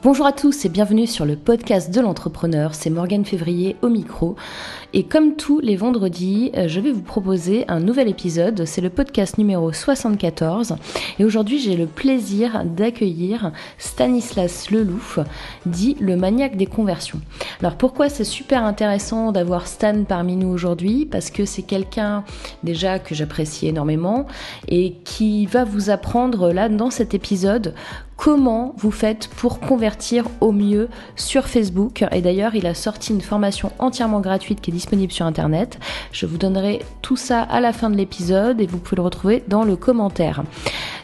Bonjour à tous et bienvenue sur le podcast de l'entrepreneur, c'est Morgane Février au micro. Et comme tous les vendredis, euh, je vais vous proposer un nouvel épisode, c'est le podcast numéro 74. Et aujourd'hui j'ai le plaisir d'accueillir Stanislas Lelouf, dit le maniaque des conversions. Alors pourquoi c'est super intéressant d'avoir Stan parmi nous aujourd'hui? Parce que c'est quelqu'un déjà que j'apprécie énormément et qui va vous apprendre là dans cet épisode comment vous faites pour convertir au mieux sur Facebook. Et d'ailleurs, il a sorti une formation entièrement gratuite qui est disponible sur Internet. Je vous donnerai tout ça à la fin de l'épisode et vous pouvez le retrouver dans le commentaire.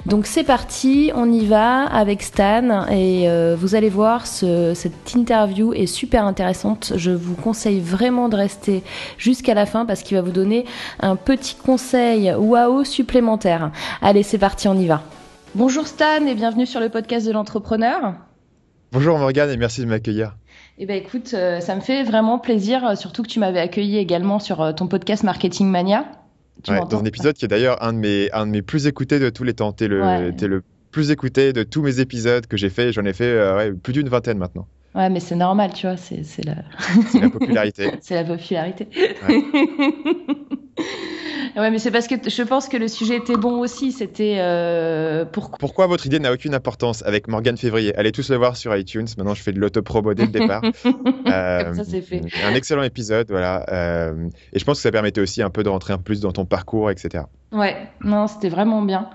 Donc c'est parti, on y va avec Stan et euh, vous allez voir, cette interview est super intéressante. Je vous conseille vraiment de rester jusqu'à la fin parce qu'il va vous donner un petit conseil waouh supplémentaire. Allez, c'est parti, on y va. Bonjour Stan et bienvenue sur le podcast de l'entrepreneur. Bonjour Morgane et merci de m'accueillir. Eh ben écoute, euh, ça me fait vraiment plaisir, euh, surtout que tu m'avais accueilli également sur euh, ton podcast Marketing Mania. dans un épisode qui est d'ailleurs un, de mes, un de mes plus écoutés de tous les temps. Tu es, le plus écouté de tous mes épisodes que j'ai fait. J'en ai fait plus d'une vingtaine maintenant. Ouais, mais c'est normal, tu vois, c'est la... la popularité. c'est la popularité. Ouais, mais c'est parce que je pense que le sujet était bon aussi. C'était euh, pourquoi. Pourquoi votre idée n'a aucune importance avec Morgane Février? Allez tous le voir sur iTunes. Maintenant, je fais de l'autopromo dès le départ. euh, ça, c'est fait. Un excellent épisode, voilà. Euh, et je pense que ça permettait aussi un peu de rentrer un peu plus dans ton parcours, etc. Ouais, non, c'était vraiment bien.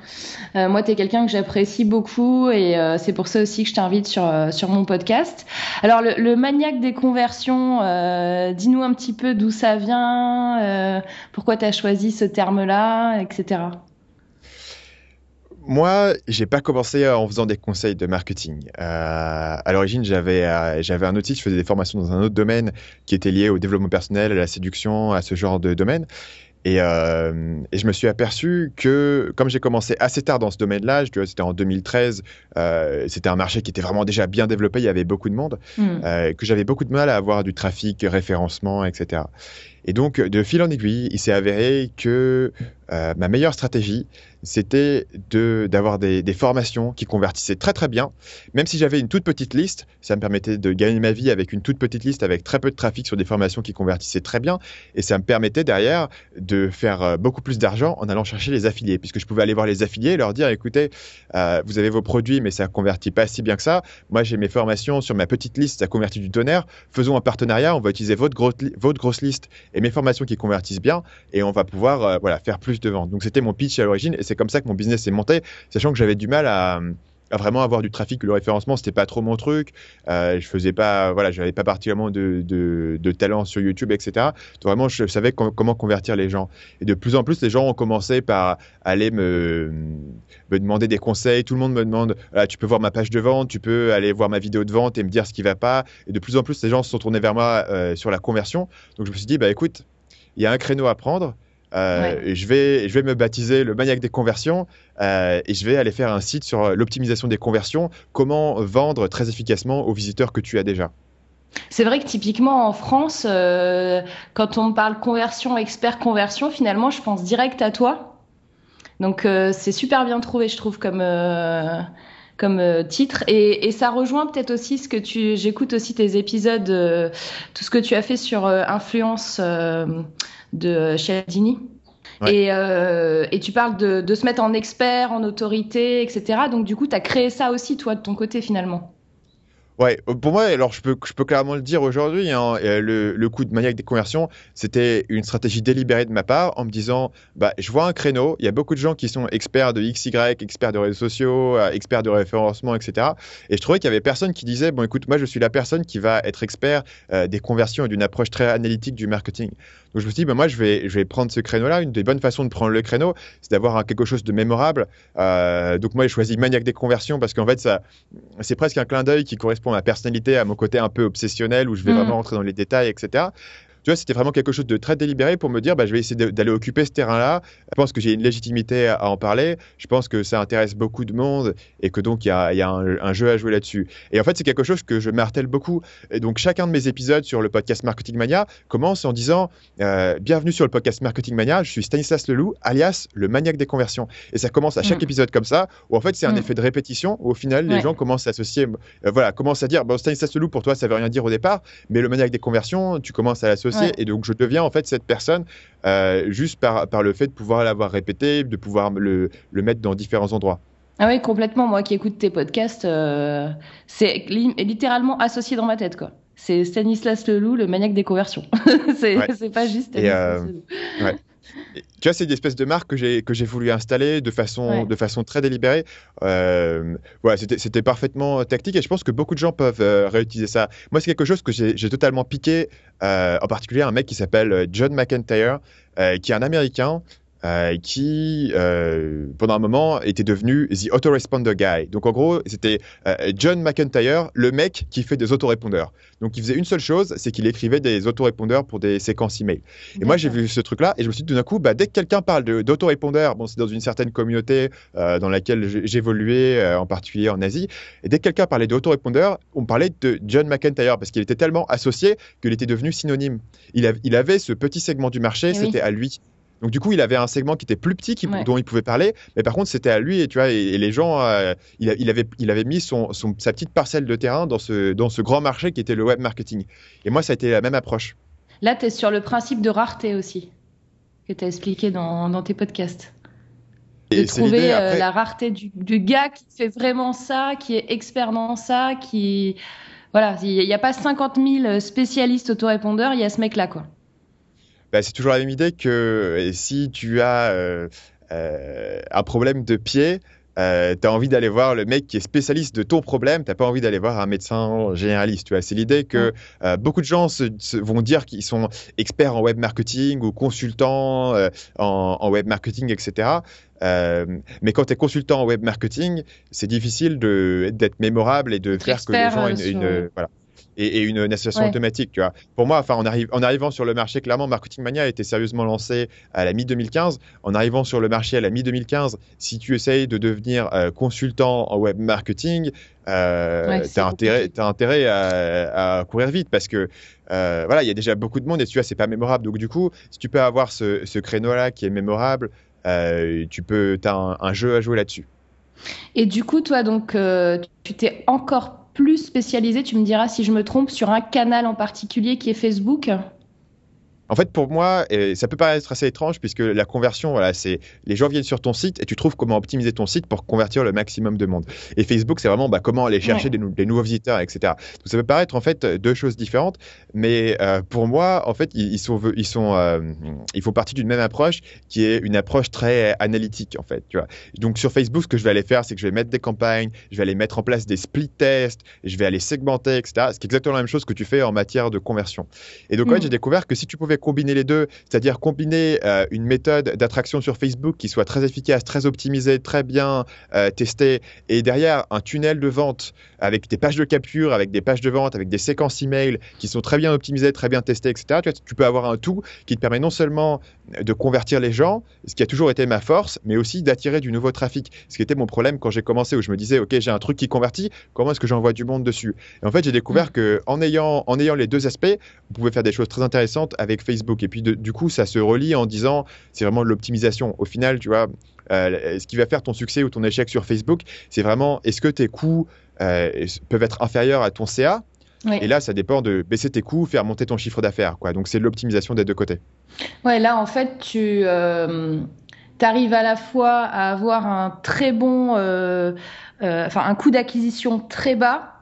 Euh, moi, tu es quelqu'un que j'apprécie beaucoup et euh, c'est pour ça aussi que je t'invite sur, euh, sur mon podcast. Alors, le, le maniaque des conversions, dis-nous un petit peu d'où ça vient, pourquoi tu as choisi ce terme-là, etc. Moi, j'ai pas commencé en faisant des conseils de marketing. à l'origine, j'avais j'avais un outil, je faisais des formations dans un autre domaine qui était lié au développement personnel, à la séduction, à ce genre de domaine. Et, euh, et, je me suis aperçu que, comme j'ai commencé assez tard dans ce domaine-là, c'était en 2013, euh, c'était un marché qui était vraiment déjà bien développé, il y avait beaucoup de monde, mm. euh, que j'avais beaucoup de mal à avoir du trafic, référencement, etc. Et donc, de fil en aiguille, il s'est avéré que euh, ma meilleure stratégie, c'était d'avoir des, des, formations qui convertissaient très très bien. Même si j'avais une toute petite liste, ça me permettait de gagner ma vie avec une toute petite liste, avec très peu de trafic sur des formations qui convertissaient très bien. Et ça me permettait derrière de faire euh, beaucoup plus d'argent en allant chercher les affiliés, puisque je pouvais aller voir les affiliés et leur dire, écoutez, euh, vous avez vos produits, mais ça convertit pas si bien que ça. Moi, j'ai mes formations sur ma petite liste, ça convertit du tonnerre. Faisons un partenariat, on va utiliser votre, votre grosse liste et mes formations qui convertissent bien, et on va pouvoir euh, voilà, faire plus de ventes. Donc c'était mon pitch à l'origine, c'est comme ça que mon business s'est monté, sachant que j'avais du mal à, vraiment avoir du trafic. Le référencement, c'était pas trop mon truc. Euh, je faisais pas, voilà, j'avais pas particulièrement de, de, talent sur YouTube, etc. Donc vraiment, je savais comment convertir les gens. Et de plus en plus, les gens ont commencé par aller me, demander des conseils. Tout le monde me demande, tu peux voir ma page de vente, tu peux aller voir ma vidéo de vente et me dire ce qui va pas. Et de plus en plus, les gens se sont tournés vers moi euh, sur la conversion. Donc je me suis dit, bah écoute, il y a un créneau à prendre. Euh, je, vais, je vais me baptiser le maniaque des conversions euh, et je vais aller faire un site sur l'optimisation des conversions, comment vendre très efficacement aux visiteurs que tu as déjà. C'est vrai que typiquement en France, euh, quand on parle conversion, expert conversion, finalement, je pense direct à toi. Donc c'est super bien trouvé, je trouve, comme comme titre et, et, ça rejoint peut-être aussi ce que tu j'écoute aussi tes épisodes tout ce que tu as fait sur influence de Cialdini. Et, euh, et, tu parles de, de, se mettre en expert, en autorité, etc. Donc du coup, tu as créé ça aussi, toi, de ton côté, finalement? Ouais, euh, pour moi, alors je peux, je peux clairement le dire aujourd'hui, hein, euh, le, coup de maniaque des conversions, c'était une stratégie délibérée de ma part en me disant, bah, je vois un créneau, il y a beaucoup de gens qui sont experts de XY, experts de réseaux sociaux, euh, experts de référencement, etc. Et je trouvais qu'il y avait personne qui disait, bon écoute, moi je suis la personne qui va être expert des conversions et d'une approche très analytique du marketing. Donc je me suis dit, bah, moi je vais, je vais prendre ce créneau-là. Une des bonnes façons de prendre le créneau, c'est d'avoir quelque chose de mémorable. Donc moi j'ai choisi maniaque des conversions parce qu'en fait c'est presque un clin d'œil qui correspond ma personnalité, à mon côté un peu obsessionnel où je vais mm. vraiment rentrer dans les détails, etc. tu vois, c'était vraiment quelque chose de très délibéré pour me dire, bah, je vais essayer d'aller occuper ce terrain-là. Je pense que j'ai une légitimité à, en parler. Je pense que ça intéresse beaucoup de monde et que donc il y a, y a un, jeu à jouer là-dessus. Et en fait, c'est quelque chose que je martèle beaucoup. Et donc, chacun de mes épisodes sur le podcast Marketing Mania commence en disant, euh, bienvenue sur le podcast Marketing Mania. Je suis Stanislas Leloup, alias le maniaque des conversions. Et ça commence à chaque mm. épisode comme ça, où en fait, c'est un mm. effet de répétition, où au final, les gens commencent à associer, euh, voilà, commencent à dire, bon, Stanislas Leloup, pour toi, ça veut rien dire au départ, mais le maniaque des conversions, tu commences à l'associer. Et donc, je deviens en fait cette personne euh, juste par, par le fait de pouvoir l'avoir répété, de pouvoir le, le mettre dans différents endroits. Ah oui, complètement. Moi qui écoute tes podcasts, euh, c'est littéralement associé dans ma tête, quoi. C'est Stanislas Leloup, le maniaque des conversions. c'est pas juste Stanislas euh, tu vois, c'est une espèce de marque que j'ai que j'ai voulu installer de façon de façon très délibérée. Euh, voilà, c'était parfaitement tactique et je pense que beaucoup de gens peuvent euh, réutiliser ça. Moi, c'est quelque chose que j'ai totalement piqué, euh, en particulier un mec qui s'appelle John McIntyre, qui est un Américain euh, qui, euh, pendant un moment, était devenu The Autoresponder Guy. Donc, en gros, c'était euh, John McIntyre, le mec qui fait des autorépondeurs. Donc, il faisait une seule chose, c'est qu'il écrivait des autorépondeurs pour des séquences email. Et moi, j'ai vu ce truc-là et je me suis dit, tout d'un coup, bah, dès que quelqu'un parle d'autorépondeurs, bon, c'est dans une certaine communauté dans laquelle j'évoluais, en particulier en Asie, et dès que quelqu'un parlait d'autorépondeurs, on parlait de John McIntyre parce qu'il était tellement associé qu'il était devenu synonyme. Il, il avait ce petit segment du marché, eh c'était à lui. Donc du coup, il avait un segment qui était plus petit, dont il pouvait parler, mais par contre, c'était à lui et tu vois, et, les gens, euh, il, avait, il avait mis son, sa petite parcelle de terrain dans ce, dans ce grand marché qui était le web marketing. Et moi, ça a été la même approche. Là, tu es sur le principe de rareté aussi, que tu as expliqué dans, dans tes podcasts. de trouver euh, la rareté du, du, gars qui fait vraiment ça, qui est expert dans ça, qui voilà, il n'y a pas 50 000 spécialistes autorépondeurs, il y a ce mec-là quoi bah, c'est toujours la même idée que si tu as euh, euh, un problème de pied, euh, tu as envie d'aller voir le mec qui est spécialiste de ton problème, tu pas envie d'aller voir un médecin généraliste. Tu vois. C'est l'idée que euh, beaucoup de gens se, vont dire qu'ils sont experts en web marketing ou consultants en, en, web marketing, etc. mais quand tu es consultant en web marketing, c'est difficile d'être mémorable et de faire que les gens aient une, une voilà et, une, association automatique. Tu vois. Pour moi, enfin, en, en, arrivant sur le marché, clairement, Marketing Mania a été sérieusement lancé à la mi-2015. En arrivant sur le marché à la mi-2015, si tu essayes de devenir euh, consultant en web marketing, euh, tu as intérêt, as intérêt à, courir vite parce que euh, voilà, il y a déjà beaucoup de monde et tu vois, c'est pas mémorable. Donc, du coup, si tu peux avoir ce, créneau-là qui est mémorable, euh, tu peux, as un, un, jeu à jouer là-dessus. Et du coup, toi, donc, tu t'es encore plus spécialisé, tu me diras si je me trompe, sur un canal en particulier qui est Facebook en fait, pour moi, ça peut paraître assez étrange puisque la conversion, voilà, c'est les gens viennent sur ton site et tu trouves comment optimiser ton site pour convertir le maximum de monde. Et Facebook, c'est vraiment bah, comment aller chercher des, nouveaux visiteurs, etc. Donc, ça peut paraître en fait deux choses différentes, mais euh, pour moi, en fait, ils, sont, ils sont, euh, ils font partie d'une même approche qui est une approche très analytique, en fait. Tu vois. Donc, sur Facebook, ce que je vais aller faire, c'est que je vais mettre des campagnes, je vais aller mettre en place des split tests, je vais aller segmenter, etc. C'est exactement la même chose que tu fais en matière de conversion. Et donc, en fait, mm. j'ai découvert que si tu pouvais combiner les deux, c'est-à-dire combiner euh, une méthode d'attraction sur Facebook qui soit très efficace, très optimisée, très bien euh, testée, et derrière un tunnel de vente avec des pages de capture, avec des pages de vente, avec des séquences email qui sont très bien optimisées, très bien testées, etc. Tu, tu peux avoir un tout qui te permet non seulement de convertir les gens, ce qui a toujours été ma force, mais aussi d'attirer du nouveau trafic. Ce qui était mon problème quand j'ai commencé, où je me disais, OK, j'ai un truc qui convertit, comment est-ce que j'envoie du monde dessus? Et en fait, j'ai découvert mm. que en ayant, en ayant les deux aspects, vous pouvez faire des choses très intéressantes avec Facebook. Et puis, du coup, ça se relie en disant, c'est vraiment de l'optimisation. Au final, tu vois, euh, ce qui va faire ton succès ou ton échec sur Facebook, c'est vraiment, est-ce que tes coûts euh, peuvent être inférieurs à ton CA et là, ça dépend de baisser tes coûts, faire monter ton chiffre d'affaires. Quoi. Donc, c'est l'optimisation des deux côtés. Ouais, là, en fait, tu euh, arrives à la fois à avoir un très bon, euh, euh, enfin, un coût d'acquisition très bas.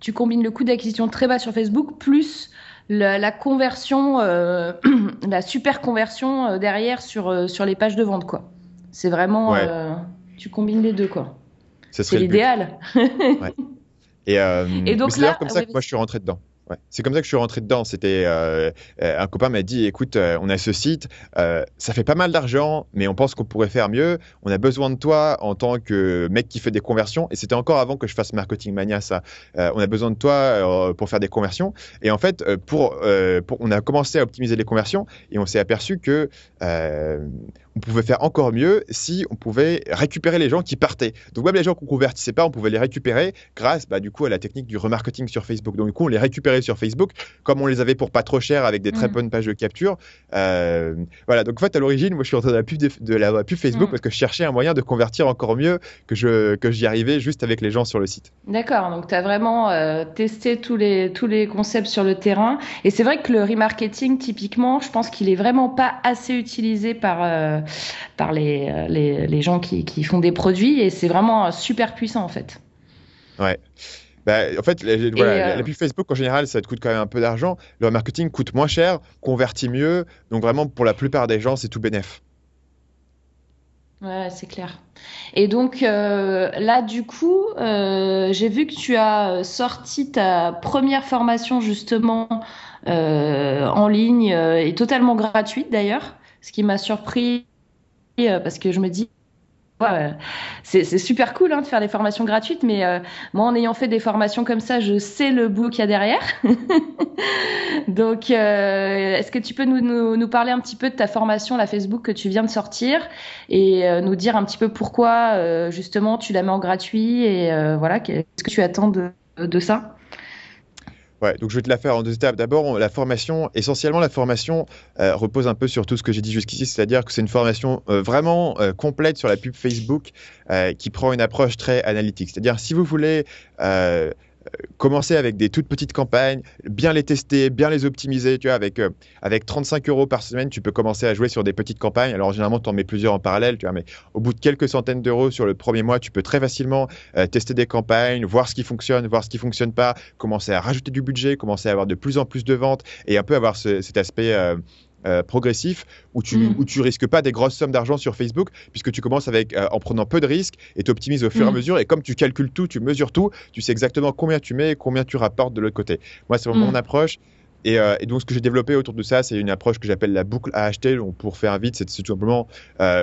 Tu combines le coût d'acquisition très bas sur Facebook plus la, conversion, la super conversion derrière sur, sur les pages de vente. quoi. C'est vraiment, tu combines les deux. quoi. C'est l'idéal. Et, euh, c'est d'ailleurs comme ça que moi je suis rentré dedans. Ouais. C'est comme ça que je suis rentré dedans. C'était euh, euh, un copain m'a dit, écoute, euh, on a ce site, euh, ça fait pas mal d'argent, mais on pense qu'on pourrait faire mieux. On a besoin de toi en tant que mec qui fait des conversions. Et c'était encore avant que je fasse Marketing Mania, ça. On a besoin de toi pour faire des conversions. Et en fait, pour, pour, on a commencé à optimiser les conversions et on s'est aperçu que on pouvait faire encore mieux si on pouvait récupérer les gens qui partaient. Donc même les gens qu'on convertissait pas, on pouvait les récupérer grâce, bah, du coup, à la technique du remarketing sur Facebook. Donc du coup, on les récupérait sur Facebook, comme on les avait pour pas trop cher avec des très Mm. bonnes pages de capture. Euh, voilà. Donc en fait, à l'origine, moi, je suis rentré dans la pub de, de la pub Facebook Mm. parce que je cherchais un moyen de convertir encore mieux que je que j'y arrivais juste avec les gens sur le site. D'accord, donc tu as vraiment euh, testé tous les, tous les concepts sur le terrain. Et c'est vrai que le remarketing, typiquement, je pense qu'il est vraiment pas assez utilisé par, euh, par les, les, les gens qui, qui font des produits. Et c'est vraiment super puissant, en fait. Ouais. Bah, en fait, voilà, euh, la- pub Facebook, en général, ça te coûte quand même un peu d'argent. Le marketing coûte moins cher, convertit mieux. Donc, vraiment, pour la plupart des gens, c'est tout bénef. Ouais, c'est clair. Et donc euh, là, du coup, euh, j'ai vu que tu as sorti ta première formation justement euh, en ligne et totalement gratuite d'ailleurs, ce qui m'a surpris parce que je me dis euh, c'est super cool hein, de faire des formations gratuites, mais euh, moi, en ayant fait des formations comme ça, je sais le bout qu'il y a derrière. Donc, euh, est-ce que tu peux nous, parler un petit peu de ta formation, la Facebook que tu viens de sortir, et euh, nous dire un petit peu pourquoi euh, justement tu la mets en gratuit et euh, voilà, qu'est-ce que tu attends de ça? Ouais, donc je vais te la faire en deux étapes. D'abord, la formation, essentiellement, la formation euh, repose un peu sur tout ce que j'ai dit jusqu'ici, c'est-à-dire que c'est une formation euh, vraiment euh, complète sur la pub Facebook euh, qui prend une approche très analytique. C'est-à-dire, si vous voulez euh, commencer avec des toutes petites campagnes, bien les tester, bien les optimiser, tu vois, avec, euh, avec 35 euros par semaine, tu peux commencer à jouer sur des petites campagnes. Alors, généralement, tu en mets plusieurs en parallèle, tu vois, mais au bout de quelques centaines d'euros sur le premier mois, tu peux très facilement euh, tester des campagnes, voir ce qui fonctionne, voir ce qui fonctionne pas, commencer à rajouter du budget, commencer à avoir de plus en plus de ventes et un peu avoir ce- cet aspect euh, euh, progressif où tu, Mm. où tu risques pas des grosses sommes d'argent sur Facebook puisque tu commences avec euh, en prenant peu de risques et tu optimises au fur et à Mm. mesure et comme tu calcules tout, tu mesures tout, tu sais exactement combien tu mets et combien tu rapportes de l'autre côté. Moi, c'est vraiment Mm. mon approche. Et, euh, et donc, ce que j'ai développé autour de ça, c'est une approche que j'appelle la boucle à acheter. Donc, pour faire vite, c'est c'est tout simplement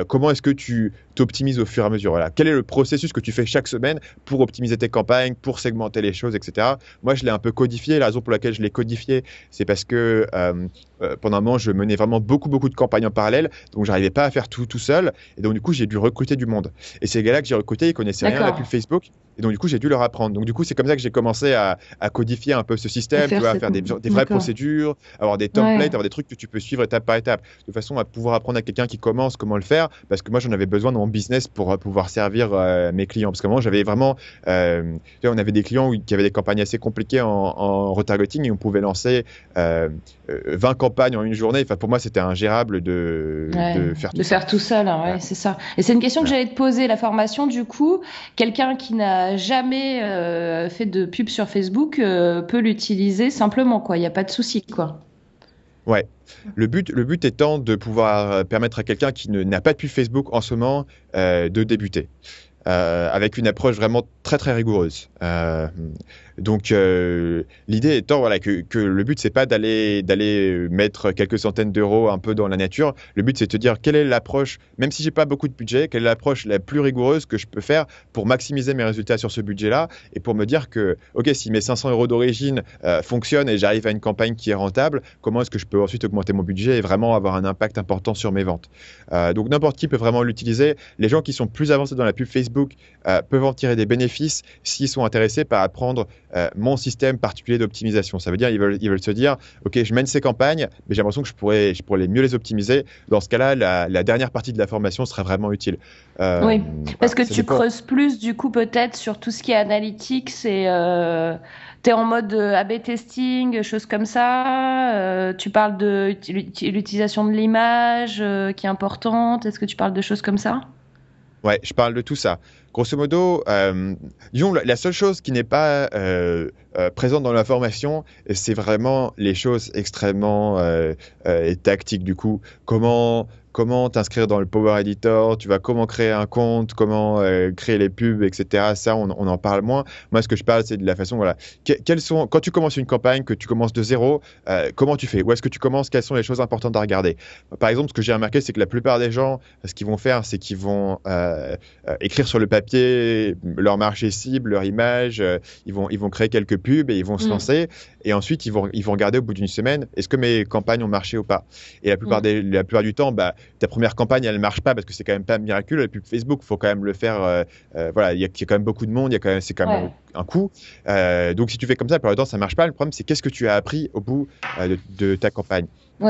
comment est-ce que tu t'optimises au fur et à mesure. Voilà. Quel est le processus que tu fais chaque semaine pour optimiser tes campagnes, pour segmenter les choses, etc. Moi, je l'ai un peu codifié. La raison pour laquelle je l'ai codifié, c'est parce que euh, euh, pendant un moment, je menais vraiment beaucoup, beaucoup de campagnes en parallèle. Donc, j'arrivais pas à faire tout tout seul. Et donc, du coup, j'ai dû recruter du monde. Et ces gars-là que j'ai recrutés, ils connaissaient rien à la pub Facebook. Et donc, du coup, j'ai dû leur apprendre. Donc, du coup, c'est comme ça que j'ai commencé à, à codifier un peu ce système, faire tu vois, à faire des, des vraies procédures, avoir des templates, Ouais. avoir des trucs que tu peux suivre étape par étape, de façon à pouvoir apprendre à quelqu'un qui commence comment le faire, parce que moi, j'en avais besoin dans mon business pour euh, pouvoir servir euh, mes clients. Parce que moi, j'avais vraiment, euh, on avait des clients qui avaient des campagnes assez compliquées en, en retargeting et on pouvait lancer euh, euh, 20 campagnes en une journée. Enfin, pour moi, c'était ingérable de, Ouais, de faire tout de ça. faire tout seul, hein, ouais, Ouais. c'est ça. Et c'est une question que j'allais te poser, la formation, du coup, quelqu'un qui n'a jamais fait de pub sur Facebook peut l'utiliser simplement, quoi. Il n'y a pas de souci, quoi. Ouais. Le but, le but étant de pouvoir euh, permettre à quelqu'un qui n'a pas de pub Facebook en ce moment euh, de débuter. Euh, avec une approche vraiment très très rigoureuse. Donc euh, l'idée étant voilà que, le but c'est pas d'aller d'aller mettre quelques centaines d'euros un peu dans la nature. Le but c'est de te dire quelle est l'approche, même si j'ai pas beaucoup de budget, quelle est l'approche la plus rigoureuse que je peux faire pour maximiser mes résultats sur ce budget-là et pour me dire que ok si mes 500 euros d'origine euh, fonctionnent et j'arrive à une campagne qui est rentable, comment est-ce que je peux ensuite augmenter mon budget et vraiment avoir un impact important sur mes ventes? Euh, donc n'importe qui peut vraiment l'utiliser. Les gens qui sont plus avancés dans la pub Facebook peuvent en tirer des bénéfices s'ils sont intéressés par apprendre euh, mon système particulier d'optimisation. Ça veut dire ils veulent, ils veulent se dire, ok, je mène ces campagnes, mais j'ai l'impression que je pourrais, je pourrais les mieux les optimiser. Dans ce cas-là, la, la dernière partie de la formation sera vraiment utile. Euh, Oui, Parce voilà, que tu dépend. creuses plus, du coup, peut-être sur tout ce qui est analytics et euh, tu es en mode euh, A/B testing, choses comme ça. euh, tu parles de uti- l'utilisation de l'image euh, qui est importante. Est-ce que tu parles de choses comme ça? Ouais, je parle de tout ça. Grosso modo, euh, disons, la, seule chose qui n'est pas euh, euh, présente dans la formation, c'est vraiment les choses extrêmement tactiques du coup. Comment comment t'inscrire dans le Power Editor, tu vas comment créer un compte, comment euh, créer les pubs, etc. Ça, on, en parle moins. Moi, ce que je parle, c'est de la façon, voilà, quelles sont, quand tu commences une campagne, que tu commences de zéro, euh, comment tu fais? Où est-ce que tu commences? Quelles sont les choses importantes à regarder? Par exemple, ce que j'ai remarqué, c'est que la plupart des gens, ce qu'ils vont faire, c'est qu'ils vont euh, écrire sur le papier leur marché cible, leur image, ils, vont, ils vont créer quelques pubs et ils vont se mm. lancer. Et ensuite, ils vont, ils vont regarder au bout d'une semaine, est-ce que mes campagnes ont marché ou pas? Et la plupart, mm. des, la plupart du temps, bah, ta première campagne, elle ne marche pas parce que c'est quand même pas miraculeux. La pub Facebook, il faut quand même le faire. Euh, euh, voilà, il y, a quand même beaucoup de monde, c'est quand même un coût. Euh, donc, si tu fais comme ça, plupart du temps, ça marche pas. Le problème, c'est qu'est-ce que tu as appris au bout de, ta campagne?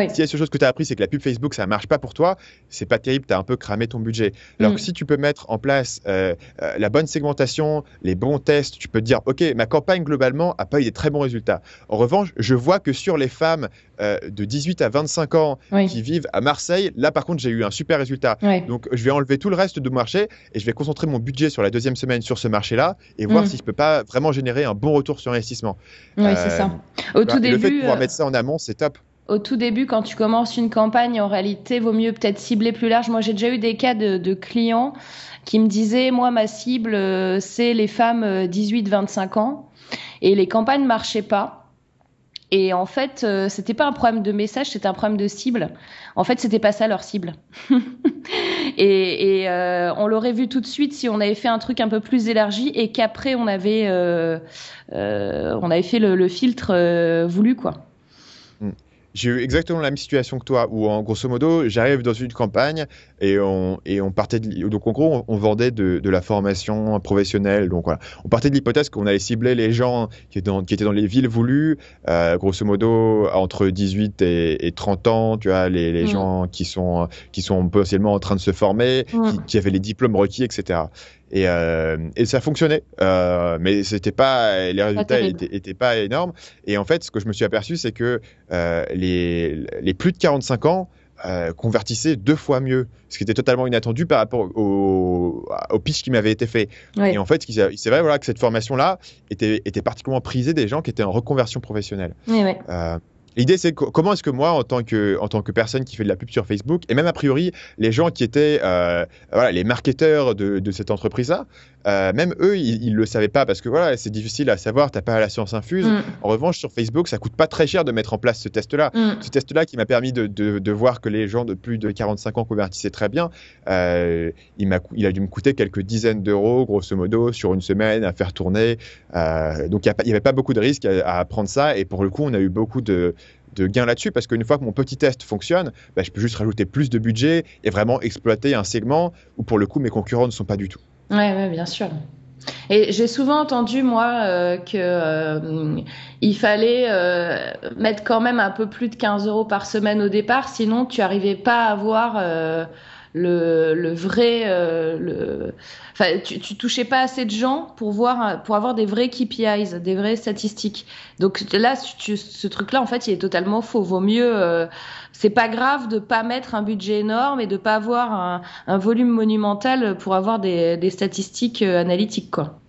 Si la seule chose que tu as appris, c'est que la pub Facebook, ça marche pas pour toi, c'est pas terrible, tu as un peu cramé ton budget. Alors que mm. si tu peux mettre en place la bonne segmentation, les bons tests, tu peux te dire, OK, ma campagne globalement a pas eu des très bons résultats. En revanche, je vois que sur les femmes de 18 à 25 ans qui vivent à Marseille, là par contre, j'ai eu un super résultat. Donc, je vais enlever tout le reste de mon marché et je vais concentrer mon budget sur la deuxième semaine sur ce marché-là et voir mm. si je peux pas vraiment générer un bon retour sur investissement. Oui, c'est ça. Euh, Au tout début, le fait de pouvoir euh, mettre ça en amont, c'est top au tout début, quand tu commences une campagne, en réalité, vaut mieux peut-être cibler plus large. Moi, j'ai déjà eu des cas de, clients qui me disaient, moi, ma cible, euh, c'est les femmes 18-25 ans, et les campagnes ne marchaient pas. Et en fait, euh, c'était pas un problème de message, c'était un problème de cible. En fait, c'était pas ça leur cible. et, euh, on l'aurait vu tout de suite si on avait fait un truc un peu plus élargi et qu'après on avait euh, on avait fait le, le filtre voulu quoi j'ai eu exactement la même situation que toi, où en grosso modo, j'arrive dans une campagne et on, et on partait de, donc en gros, on, vendait de, de, la formation professionnelle. Donc voilà, on partait de l'hypothèse qu'on allait cibler les gens qui étaient dans, qui étaient dans les villes voulues, euh, grosso modo entre 18 et, et 30 ans, tu vois, les, les mmh. gens qui sont, qui sont potentiellement en train de se former, mmh. qui, qui, avaient les diplômes requis, etc. Et, euh, et, ça fonctionnait, euh, mais c'était pas, les résultats étaient, pas énormes. Et en fait, ce que je me suis aperçu, c'est que euh, les, les, plus de 45 ans euh, convertissaient deux fois mieux, ce qui était totalement inattendu par rapport au, au pitch qui m'avait été fait. Et en fait, c'est vrai voilà, que cette formation-là était, était particulièrement prisée des gens qui étaient en reconversion professionnelle. Oui, oui. L'idée, c'est comment est-ce que moi, en tant que, en tant que personne qui fait de la pub sur Facebook, et même a priori, les gens qui étaient euh, les marketeurs de, de cette entreprise-là, euh, même eux, ils ne le savaient pas parce que voilà, c'est difficile à savoir, tu n'as pas la science infuse. Mm. En revanche, sur Facebook, ça coûte pas très cher de mettre en place ce test-là. Mm. Ce test-là qui m'a permis de, de, de, voir que les gens de plus de 45 ans convertissaient très bien, euh, il, a, il a dû me coûter quelques dizaines d'euros, grosso modo, sur une semaine à faire tourner. Euh, donc il n'y avait pas beaucoup de risques à, à apprendre ça. Et pour le coup, on a eu beaucoup de de gains là-dessus parce qu'une fois que mon petit test fonctionne, bah, je peux juste rajouter plus de budget et vraiment exploiter un segment où pour le coup mes concurrents ne sont pas du tout. Oui, ouais, bien sûr. Et j'ai souvent entendu moi euh, que euh, il fallait euh, mettre quand même un peu plus de 15 euros par semaine au départ, sinon tu arrivais pas à avoir le, le vrai, euh, le, enfin, tu, tu touchais pas assez de gens pour voir, pour avoir des vrais KPIs, des vraies statistiques. Donc là, tu, ce truc-là, en fait, il est totalement faux. Vaut mieux, euh, c'est pas grave de pas mettre un budget énorme et de pas avoir un, volume monumental pour avoir des, des statistiques euh, analytiques, quoi.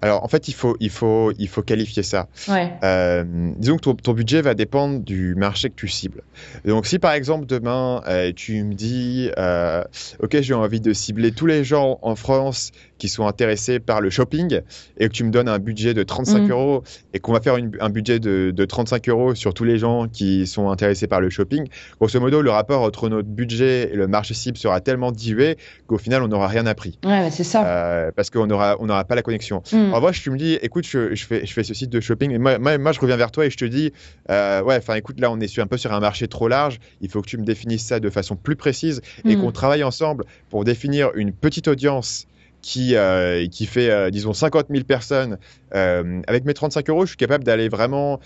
Alors, en fait, il faut, il faut, il faut qualifier ça. Ouais. Euh, disons que ton, budget va dépendre du marché que tu cibles. Donc, si par exemple demain euh, tu me dis, euh, ok, j'ai envie de cibler tous les gens en France qui sont intéressés par le shopping et que tu me donnes un budget de 35 mm. euros et qu'on va faire un budget de, de, 35 euros sur tous les gens qui sont intéressés par le shopping, grosso modo, le rapport entre notre budget et le marché cible sera tellement dilué qu'au final, on n'aura rien appris. Ouais, c'est ça. Euh, parce qu'on n'aura on aura pas la connexion. Mm. En vrai, tu me dis, écoute, je, je, fais, je fais ce site de shopping et moi, moi, je reviens vers toi et je te dis, euh, ouais, enfin, écoute, là, on est sur, un peu sur un marché trop large. Il faut que tu me définisses ça de façon plus précise et mm. qu'on travaille ensemble pour définir une petite audience qui, euh, qui fait, euh, disons, 50 000 personnes, euh, avec mes 35 euros, je suis capable d'aller vraiment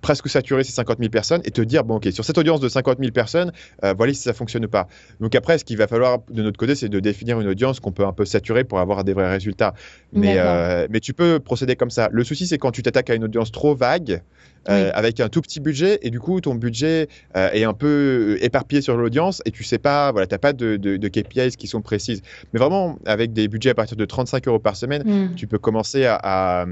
presque saturer ces 50 000 personnes et te dire, bon, ok, sur cette audience de 50 000 personnes, voilà si ça fonctionne ou pas. Donc après, ce qu'il va falloir de notre côté, c'est de définir une audience qu'on peut un peu saturer pour avoir des vrais résultats. Mais, mais tu peux procéder comme ça. Le souci, c'est quand tu t'attaques à une audience trop vague, euh, avec un tout petit budget et du coup ton budget euh, est un peu éparpillé sur l'audience et tu sais pas, voilà, t'as pas de, de, de, KPIs qui sont précises. Mais vraiment, avec des budgets à partir de 35 euros par semaine, Mm. tu peux commencer à, à-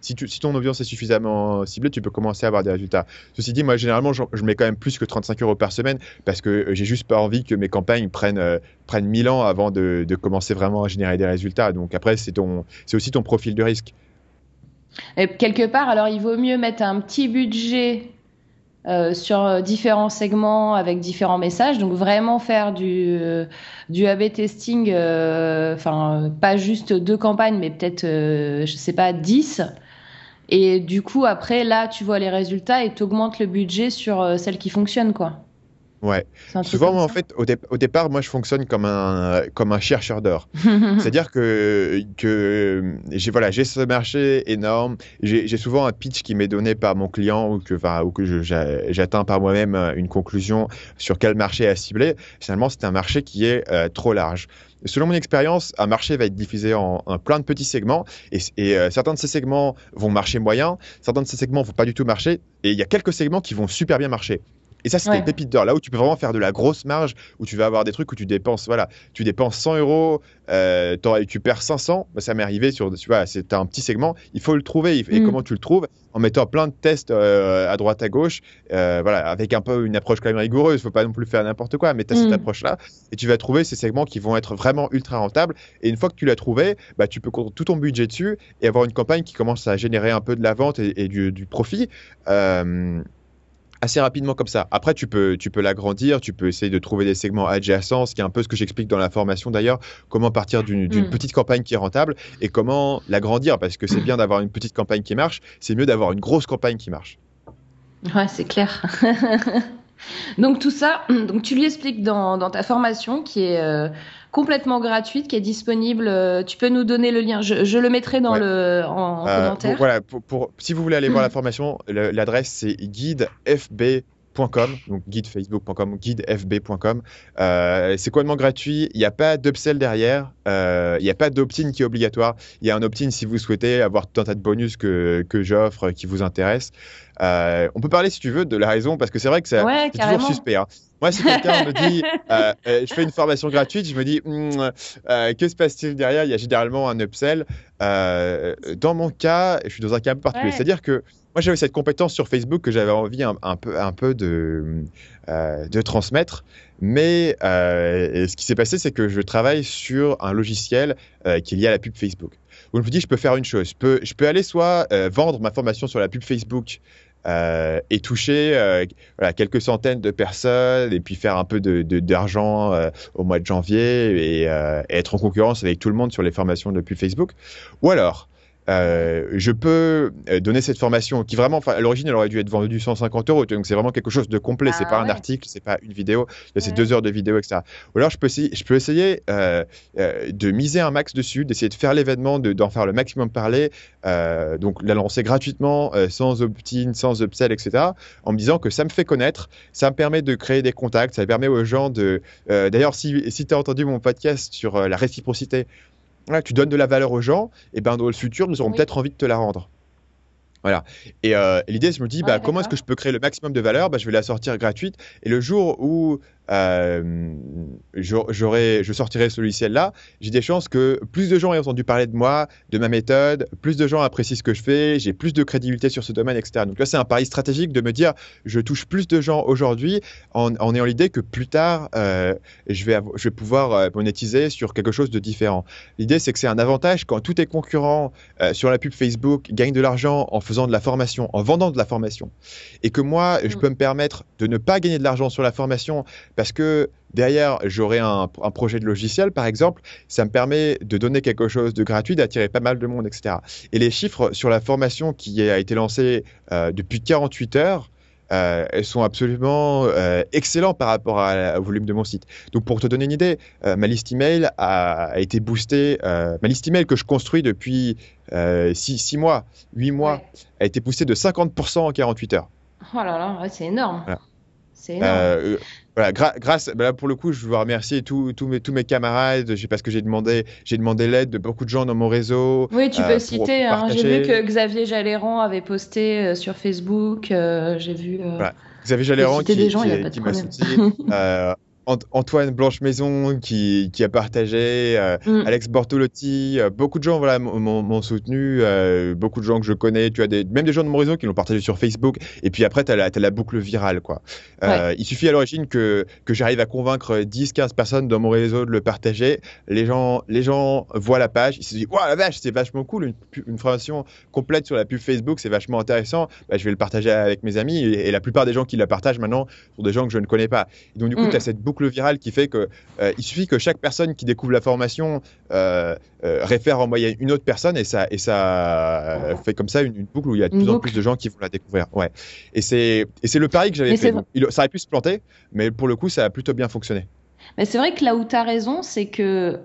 si, tu- si ton audience est suffisamment ciblée, tu peux commencer à avoir des résultats. Ceci dit, moi généralement, je, mets quand même plus que 35 euros par semaine parce que euh, j'ai juste pas envie que mes campagnes prennent euh, prennent 1000 ans avant de, commencer vraiment à générer des résultats. Donc après, c'est aussi ton profil de risque. Et quelque part, alors il vaut mieux mettre un petit budget euh, sur différents segments avec différents messages. Donc vraiment faire du, euh, du A/B testing, enfin pas juste deux campagnes, mais peut-être, je sais pas, 10. Et du coup, après, là, tu vois les résultats et tu augmentes le budget sur euh, celles qui fonctionnent, quoi. Ouais. Souvent, moi, en fait, au, dé- au départ, moi, je fonctionne comme un, comme un chercheur d'or. C'est-à-dire que, que j'ai voilà, ce marché énorme, j'ai souvent un pitch qui m'est donné par mon client ou que, enfin, ou que j'atteins par moi-même euh, une conclusion sur quel marché à cibler. Finalement, c'est un marché qui est euh, trop large. Selon mon expérience, un marché va être diffusé en, en plein de petits segments et, et, euh, certains de ces segments vont marcher moyen, certains de ces segments vont pas du tout marcher et il y a quelques segments qui vont super bien marcher. Et ça, c'est Ouais. des pépites d'or. Là où tu peux vraiment faire de la grosse marge, où tu vas avoir des trucs où tu dépenses, voilà, tu dépenses 100 euros, euh, tu perds 500. Bah, ça m'est arrivé sur, tu vois, c'est un petit segment. Il faut le trouver. Et Mm. comment tu le trouves? En mettant plein de tests euh, à droite, à gauche, euh, voilà, avec un peu une approche quand même rigoureuse. Faut pas non plus faire n'importe quoi, mais tu as cette Mm. approche-là et tu vas trouver ces segments qui vont être vraiment ultra rentables. Et une fois que tu l'as trouvé, bah, tu peux compter tout ton budget dessus et avoir une campagne qui commence à générer un peu de la vente et, et du, du profit. Euh, assez rapidement comme ça. Après, tu peux, tu peux l'agrandir, tu peux essayer de trouver des segments adjacents, ce qui est un peu ce que j'explique dans la formation d'ailleurs, comment partir d'une d'une Mm. petite campagne qui est rentable et comment l'agrandir, parce que c'est bien d'avoir une petite campagne qui marche, c'est mieux d'avoir une grosse campagne qui marche. Ouais, c'est clair. donc tout ça, donc tu lui expliques dans, dans ta formation qui est euh, complètement gratuite, qui est disponible. euh, tu peux nous donner le lien. Je, je le mettrai dans Ouais. le en, en Euh, commentaire. pour- voilà, pour, pour- si vous voulez aller voir la formation, l'adresse c'est guidefb.com, donc guidefacebook.com, guidefb.com. Euh, c'est complètement gratuit, il n'y a pas d'upsell derrière, euh, il n'y a pas d'opt-in qui est obligatoire. Il y a un opt-in si vous souhaitez avoir tout un tas de bonus que, que j'offre qui vous intéressent. Euh, on peut parler si tu veux de la raison, parce que c'est vrai que ça, Ouais, c'est toujours suspect. hein. Moi, si quelqu'un me dit, euh, euh, je fais une formation gratuite, je me dis, Hum, euh, que se passe-t-il derrière? Il y a généralement un upsell. Dans mon cas, je suis dans un cas un peu particulier. Ouais. C'est-à-dire que moi, j'avais cette compétence sur Facebook que j'avais envie un, un peu, un peu de, de transmettre. Mais ce qui s'est passé, c'est que je travaille sur un logiciel qui est lié à la pub Facebook. Donc, je me dis, je peux faire une chose. Je peux, je peux aller soit euh, vendre ma formation sur la pub Facebook euh, et toucher euh, voilà, quelques centaines de personnes et puis faire un peu de- de- d'argent euh, au mois de janvier et, être en concurrence avec tout le monde sur les formations de pub Facebook. Ou alors, euh, je peux euh, donner cette formation qui vraiment, à l'origine, elle aurait dû être vendue 150 euros. Donc c'est vraiment quelque chose de complet. Ah c'est pas un article, c'est pas une vidéo, c'est Ouais. deux heures de vidéo, etc. Ou alors je peux essayer, je peux essayer euh, de miser un max dessus, d'essayer de faire l'événement, de- d'en faire le maximum parler, euh, donc la lancer gratuitement, sans opt-in, sans upsell, etc. En me disant que ça me fait connaître, ça me permet de créer des contacts, ça permet aux gens de. D'ailleurs, si, si tu as entendu mon podcast sur la réciprocité, voilà, tu donnes de la valeur aux gens, et ben dans le futur, nous aurons Oui. peut-être envie de te la rendre. Voilà. Et euh, l'idée, je me dis, Ouais, bah, comment est-ce que je peux créer le maximum de valeur? Bah, Je vais la sortir gratuite. Et le jour où euh, je sortirai ce logiciel-là, j'ai des chances que plus de gens aient entendu parler de moi, de ma méthode, plus de gens apprécient ce que je fais, j'ai plus de crédibilité sur ce domaine, etc. Donc là, c'est un pari stratégique de me dire, je touche plus de gens aujourd'hui en, en ayant l'idée que plus tard, euh, je, vais avo- je vais pouvoir euh, monétiser sur quelque chose de différent. L'idée, c'est que c'est un avantage quand tous tes concurrents euh, sur la pub Facebook gagnent de l'argent en faisant de la formation, en vendant de la formation, et que moi, je Mm. peux me permettre de ne pas gagner de l'argent sur la formation parce que derrière, j'aurai un, un projet de logiciel, par exemple, ça me permet de donner quelque chose de gratuit, d'attirer pas mal de monde, etc. Et les chiffres sur la formation qui a été lancée euh, depuis 48 heures, euh, elles sont absolument euh, excellents par rapport à- au volume de mon site. Donc pour te donner une idée, euh, ma liste email a, a été boostée, ma liste email que je construis depuis 6 mois, 8 mois, Ouais. a été boostée de 50% en 48 heures. Oh là là, ouais, c'est énorme. Voilà. C'est énorme. Euh, euh, voilà, grâce, bah là pour le coup, je dois remercier tous tous mes, tous mes camarades, parce que j'ai demandé, j'ai demandé l'aide de beaucoup de gens dans mon réseau. Oui, tu euh, peux pour- citer. hein. J'ai vu que Xavier Jaléran avait posté euh, sur Facebook. euh, J'ai vu. euh, Voilà. Xavier Jaléran qui, des gens, qui- qui m'a problème. soutenu. Euh, Antoine Blanche Maison qui, qui a partagé, mm. Alex Bortolotti, beaucoup de gens voilà m'ont soutenu, beaucoup de gens que je connais, tu as des, même des gens de mon réseau qui l'ont partagé sur Facebook. Et puis après, tu as, as, la boucle virale quoi. Il suffit à l'origine que que j'arrive à convaincre 10-15 personnes dans mon réseau de le partager. Les gens les gens voient la page, ils se disent waouh la vache c'est vachement cool une, une formation complète sur la pub Facebook c'est vachement intéressant. Bah, je vais le partager avec mes amis et, la plupart des gens qui la partagent maintenant sont des gens que je ne connais pas. donc du coup, mm. tu as cette boucle virale qui fait que euh, il suffit que chaque personne qui découvre la formation euh, euh, réfère en moyenne une autre personne et ça et ça fait comme ça une, boucle où il y a de plus en plus de gens qui vont la découvrir. Ouais. Et c'est et c'est le pari que j'avais fait. ça aurait pu se planter, mais pour le coup, ça a plutôt bien fonctionné. Mais c'est vrai que là où tu as raison, c'est que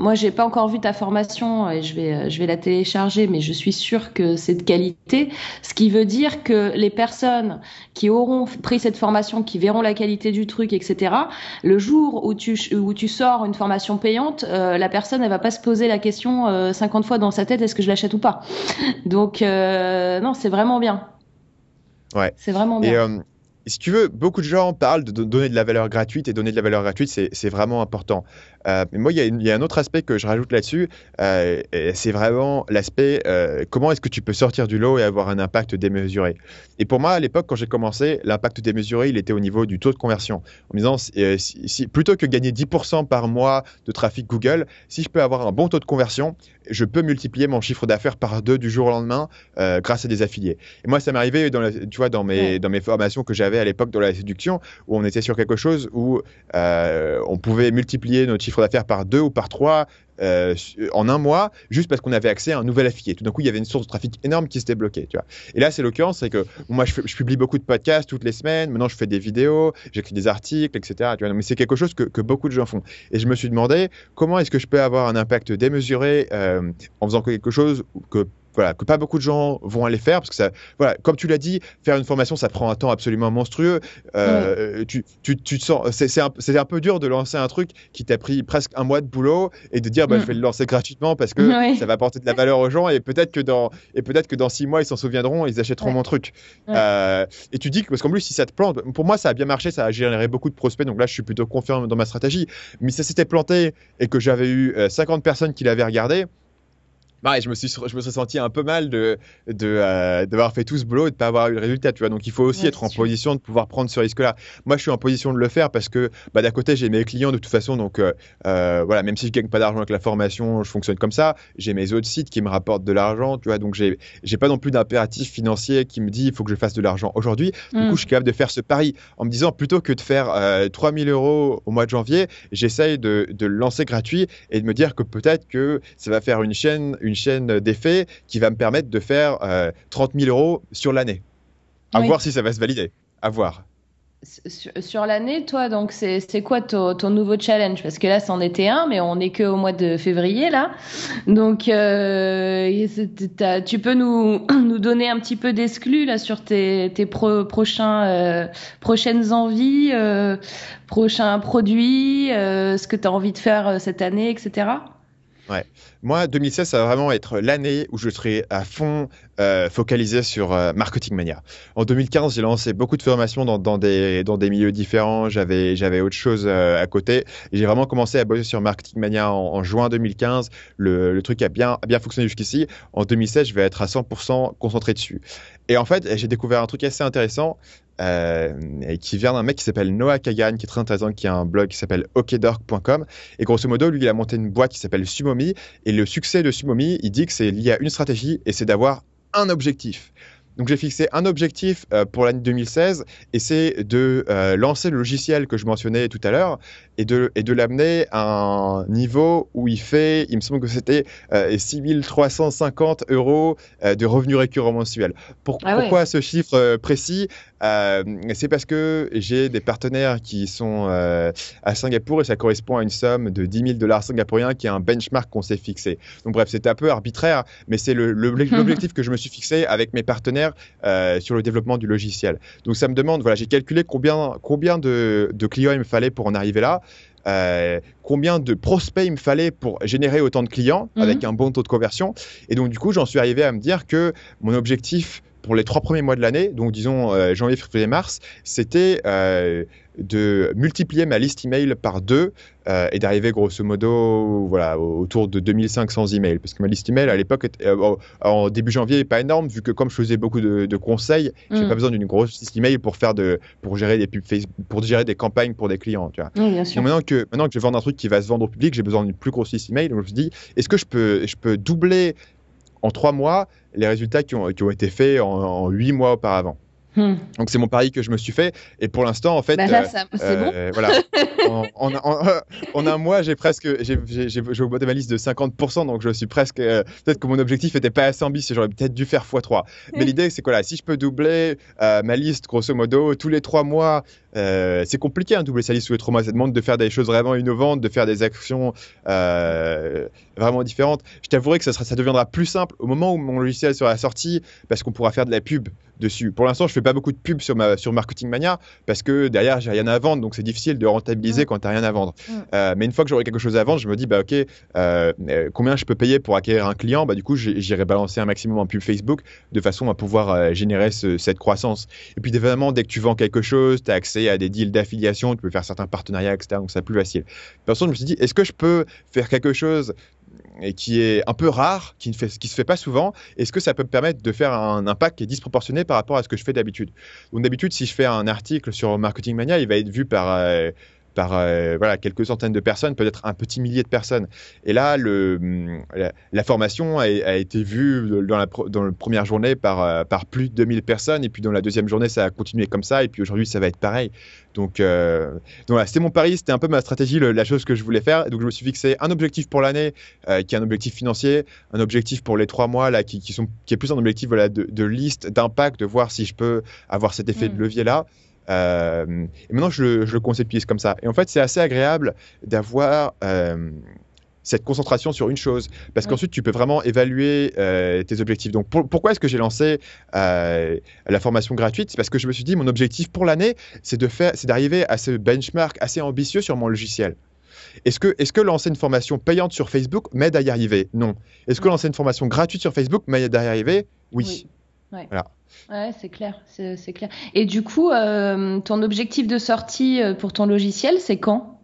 moi, j'ai pas encore vu ta formation et je vais, euh, je vais la télécharger, mais je suis sûre que c'est de qualité. Ce qui veut dire que les personnes qui auront pris cette formation, qui verront la qualité du truc, etc., le jour où tu, où tu sors une formation payante, euh, la personne, elle va pas se poser la question euh, 50 fois dans sa tête, est-ce que je l'achète ou pas? Donc, euh, non, c'est vraiment bien. Ouais. C'est vraiment bien. Et, si tu veux, beaucoup de gens parlent de donner de la valeur gratuite et donner de la valeur gratuite, c'est vraiment important. Euh, mais moi, il y, a un autre aspect que je rajoute là-dessus, euh, c'est vraiment l'aspect euh, comment est-ce que tu peux sortir du lot et avoir un impact démesuré. Et pour moi, à l'époque, quand j'ai commencé, l'impact démesuré, il était au niveau du taux de conversion. En me disant, si, plutôt que gagner 10% par mois de trafic Google, si je peux avoir un bon taux de conversion, je peux multiplier mon chiffre d'affaires par deux du jour au lendemain grâce à des affiliés. Et moi, ça m'est arrivé dans, tu vois, dans mes, dans mes formations que j'avais à l'époque dans la séduction, où on était sur quelque chose où on pouvait multiplier notre chiffre d'affaires par deux ou par trois euh, en un mois, juste parce qu'on avait accès à un nouvel affilié. Tout d'un coup, il y avait une source de trafic énorme qui s'était bloquée. Tu vois. Et là, c'est l'occurrence, c'est que moi, je, publie beaucoup de podcasts toutes les semaines. Maintenant, je fais des vidéos, j'écris des articles, etc. Mais c'est quelque chose que, beaucoup de gens font. Et je me suis demandé comment est-ce que je peux avoir un impact démesuré euh, en faisant quelque chose que voilà, que pas beaucoup de gens vont aller faire parce que ça, voilà, comme tu l'as dit, faire une formation, ça prend un temps absolument monstrueux. Euh, tu, tu, tu, te sens, c'est un, un, peu dur de lancer un truc qui t'a pris presque un mois de boulot et de dire, bah, je mm. vais le lancer gratuitement parce que ça va apporter de la valeur aux gens et peut-être que dans, et peut-être que dans six mois, ils s'en souviendront, ils achèteront mon truc. Euh, et tu dis que, parce qu'en plus, si ça te plante, pour moi, ça a bien marché, ça a généré beaucoup de prospects, donc là, je suis plutôt confiant dans ma stratégie. Mais si ça s'était planté et que j'avais eu 50 euh, personnes qui l'avaient regardé, bah, je me suis, je me suis senti un peu mal de, de euh, d'avoir fait tout ce boulot et de pas avoir eu le résultat, tu vois. Donc il faut aussi être en position de pouvoir prendre ce risque-là. Moi, je suis en position de le faire parce que, bah, d'un côté, j'ai mes clients de toute façon, donc euh, euh, voilà, même si je gagne pas d'argent avec la formation, je fonctionne comme ça. J'ai mes autres sites qui me rapportent de l'argent, tu vois. Donc j'ai, j'ai pas non plus d'impératif financier qui me dit il faut que je fasse de l'argent aujourd'hui. Du coup, mm. je suis capable de faire ce pari en me disant plutôt que de faire 3000 euros au mois de janvier, j'essaye de, de le lancer gratuit et de me dire que peut-être que ça va faire une chaîne, une chaîne d'effets qui va me permettre de faire 30 euh, 000 euros sur l'année. À voir si ça va se valider. À voir. Sur, l'année, toi, donc c'est quoi ton, nouveau challenge? Parce que là, c'en était un, mais on n'est qu'au mois de février là. Donc, euh, tu peux nous, nous donner un petit peu d'exclus là sur tes, tes prochains euh, prochaines envies, prochains produits, ce que tu as envie de faire cette année, etc. Ouais. Moi, 2016, ça va vraiment être l'année où je serai à fond euh, focalisé sur euh, Marketing Mania. En 2015, j'ai lancé beaucoup de formations dans, des, dans des milieux différents. J'avais, j'avais autre chose euh, à côté. J'ai vraiment commencé à bosser sur Marketing Mania en, juin 2015. Le, truc a bien, bien fonctionné jusqu'ici. En 2016, je vais être à 100% concentré dessus. Et en fait, j'ai découvert un truc assez intéressant. Qui vient d'un mec qui s'appelle Noah Kagan, qui est très intéressant, qui a un blog qui s'appelle okdork.com. Et grosso modo, lui, il a monté une boîte qui s'appelle Sumomi. Et le succès de Sumomi, il dit que c'est lié à une stratégie et c'est d'avoir un objectif. Donc j'ai fixé un objectif euh, pour l'année 2016 et c'est de euh, lancer le logiciel que je mentionnais tout à l'heure et de, et de l'amener à un niveau où il fait, il me semble que c'était euh, 6350 euros euh, de revenus récurrents mensuels. Ah pourquoi ce chiffre précis? C'est parce que j'ai des partenaires qui sont à Singapour et ça correspond à une somme de 10 000 dollars singapouriens qui est un benchmark qu'on s'est fixé. Donc bref, c'était un peu arbitraire, mais c'est l'objectif que je me suis fixé avec mes partenaires sur le développement du logiciel. Donc ça me demande, voilà, j'ai calculé combien, combien de, de clients il me fallait pour en arriver là. Euh, combien de prospects il me fallait pour générer autant de clients mhm. avec un bon taux de conversion. Et donc, du coup, j'en suis arrivé à me dire que mon objectif pour les trois premiers mois de l'année, donc disons janvier, février, mars, c'était de multiplier ma liste email par deux euh, et d'arriver grosso modo voilà, autour de 2500 emails. Parce que ma liste email à l'époque, euh, en début janvier, n'est pas énorme, vu que comme je faisais beaucoup de, conseils, je n'ai mm. pas besoin d'une grosse liste email pour, faire de, pour, gérer des pubs Facebook, pour gérer des campagnes pour des clients. Tu vois. maintenant, que, maintenant que je vends un truc qui va se vendre au public, j'ai besoin d'une plus grosse liste email. Donc je me suis dit, est-ce que je peux, je peux doubler en trois mois les résultats qui ont, qui ont été faits en huit mois auparavant. Hmm. Donc c'est mon pari que je me suis fait. Et pour l'instant en fait bah là, c'est bon. Voilà. En, en, un mois j'ai presque j'ai augmenté ma liste de 50% donc je suis presque euh, peut-être que mon objectif n'était pas assez ambitieux j'aurais peut-être dû faire x3 mais l'idée c'est quoi là si je peux doubler euh, ma liste grosso modo tous les trois mois c'est compliqué un hein, doubler sa liste tous les trois mois ça demande de faire des choses vraiment innovantes de faire des actions vraiment différentes je t'avouerai que ça, sera, ça deviendra plus simple au moment où mon logiciel sera sorti parce qu'on pourra faire de la pub dessus. Pour l'instant, je fais pas beaucoup de pubs sur, ma, sur Marketing Mania parce que derrière, j'ai rien à vendre, donc c'est difficile de rentabiliser mm. quand tu rien à vendre. Mm. Euh, mais une fois que j'aurai quelque chose à vendre, je me dis, bah, ok, euh, euh, combien je peux payer pour acquérir un client? Bah, Du coup, j'irai balancer un maximum en pub Facebook de façon à pouvoir générer cette croissance. Et puis, évidemment, dès que tu vends quelque chose, tu as accès à des deals d'affiliation, tu peux faire certains partenariats, etc. Donc, c'est plus facile. Personne, je me suis dit, est-ce que je peux faire quelque chose et qui est un peu rare, qui ne fait, qui se fait pas souvent, est-ce que ça peut me permettre de faire un impact qui est disproportionné par rapport à ce que je fais d'habitude? Donc d'habitude, si je fais un article sur Marketing Mania, il va être vu par euh, par euh, voilà, quelques centaines de personnes, peut-être un petit millier de personnes. Et là, le, la, formation a, été vue dans la, dans la première journée par, euh, par plus de 2000 personnes, et puis dans la deuxième journée, ça a continué comme ça, et puis aujourd'hui, ça va être pareil. Donc, euh, donc voilà, c'était mon pari, c'était un peu ma stratégie, la chose que je voulais faire. Donc je me suis fixé un objectif pour l'année, qui est un objectif financier, un objectif pour les trois mois, là, qui, qui sont, qui est plus un objectif voilà, de, de liste, d'impact, de voir si je peux avoir cet effet de mm. levier-là. Euh, et maintenant, je, le conceptualise comme ça. Et en fait, c'est assez agréable d'avoir euh, cette concentration sur une chose, parce qu'ensuite tu peux vraiment évaluer euh, tes objectifs. Donc pourquoi est-ce que j'ai lancé la formation gratuite? C'est parce que je me suis dit mon objectif pour l'année, c'est de faire, c'est d'arriver à ce benchmark assez ambitieux sur mon logiciel. Est-ce que, est que lancer une formation payante sur Facebook m'aide à y arriver? Non. Est-ce que lancer une formation gratuite sur Facebook m'aide à y arriver? Oui. oui. Voilà. Ouais, c'est clair, c'est clair. Et du coup, euh, ton objectif de sortie euh, pour ton logiciel, c'est quand?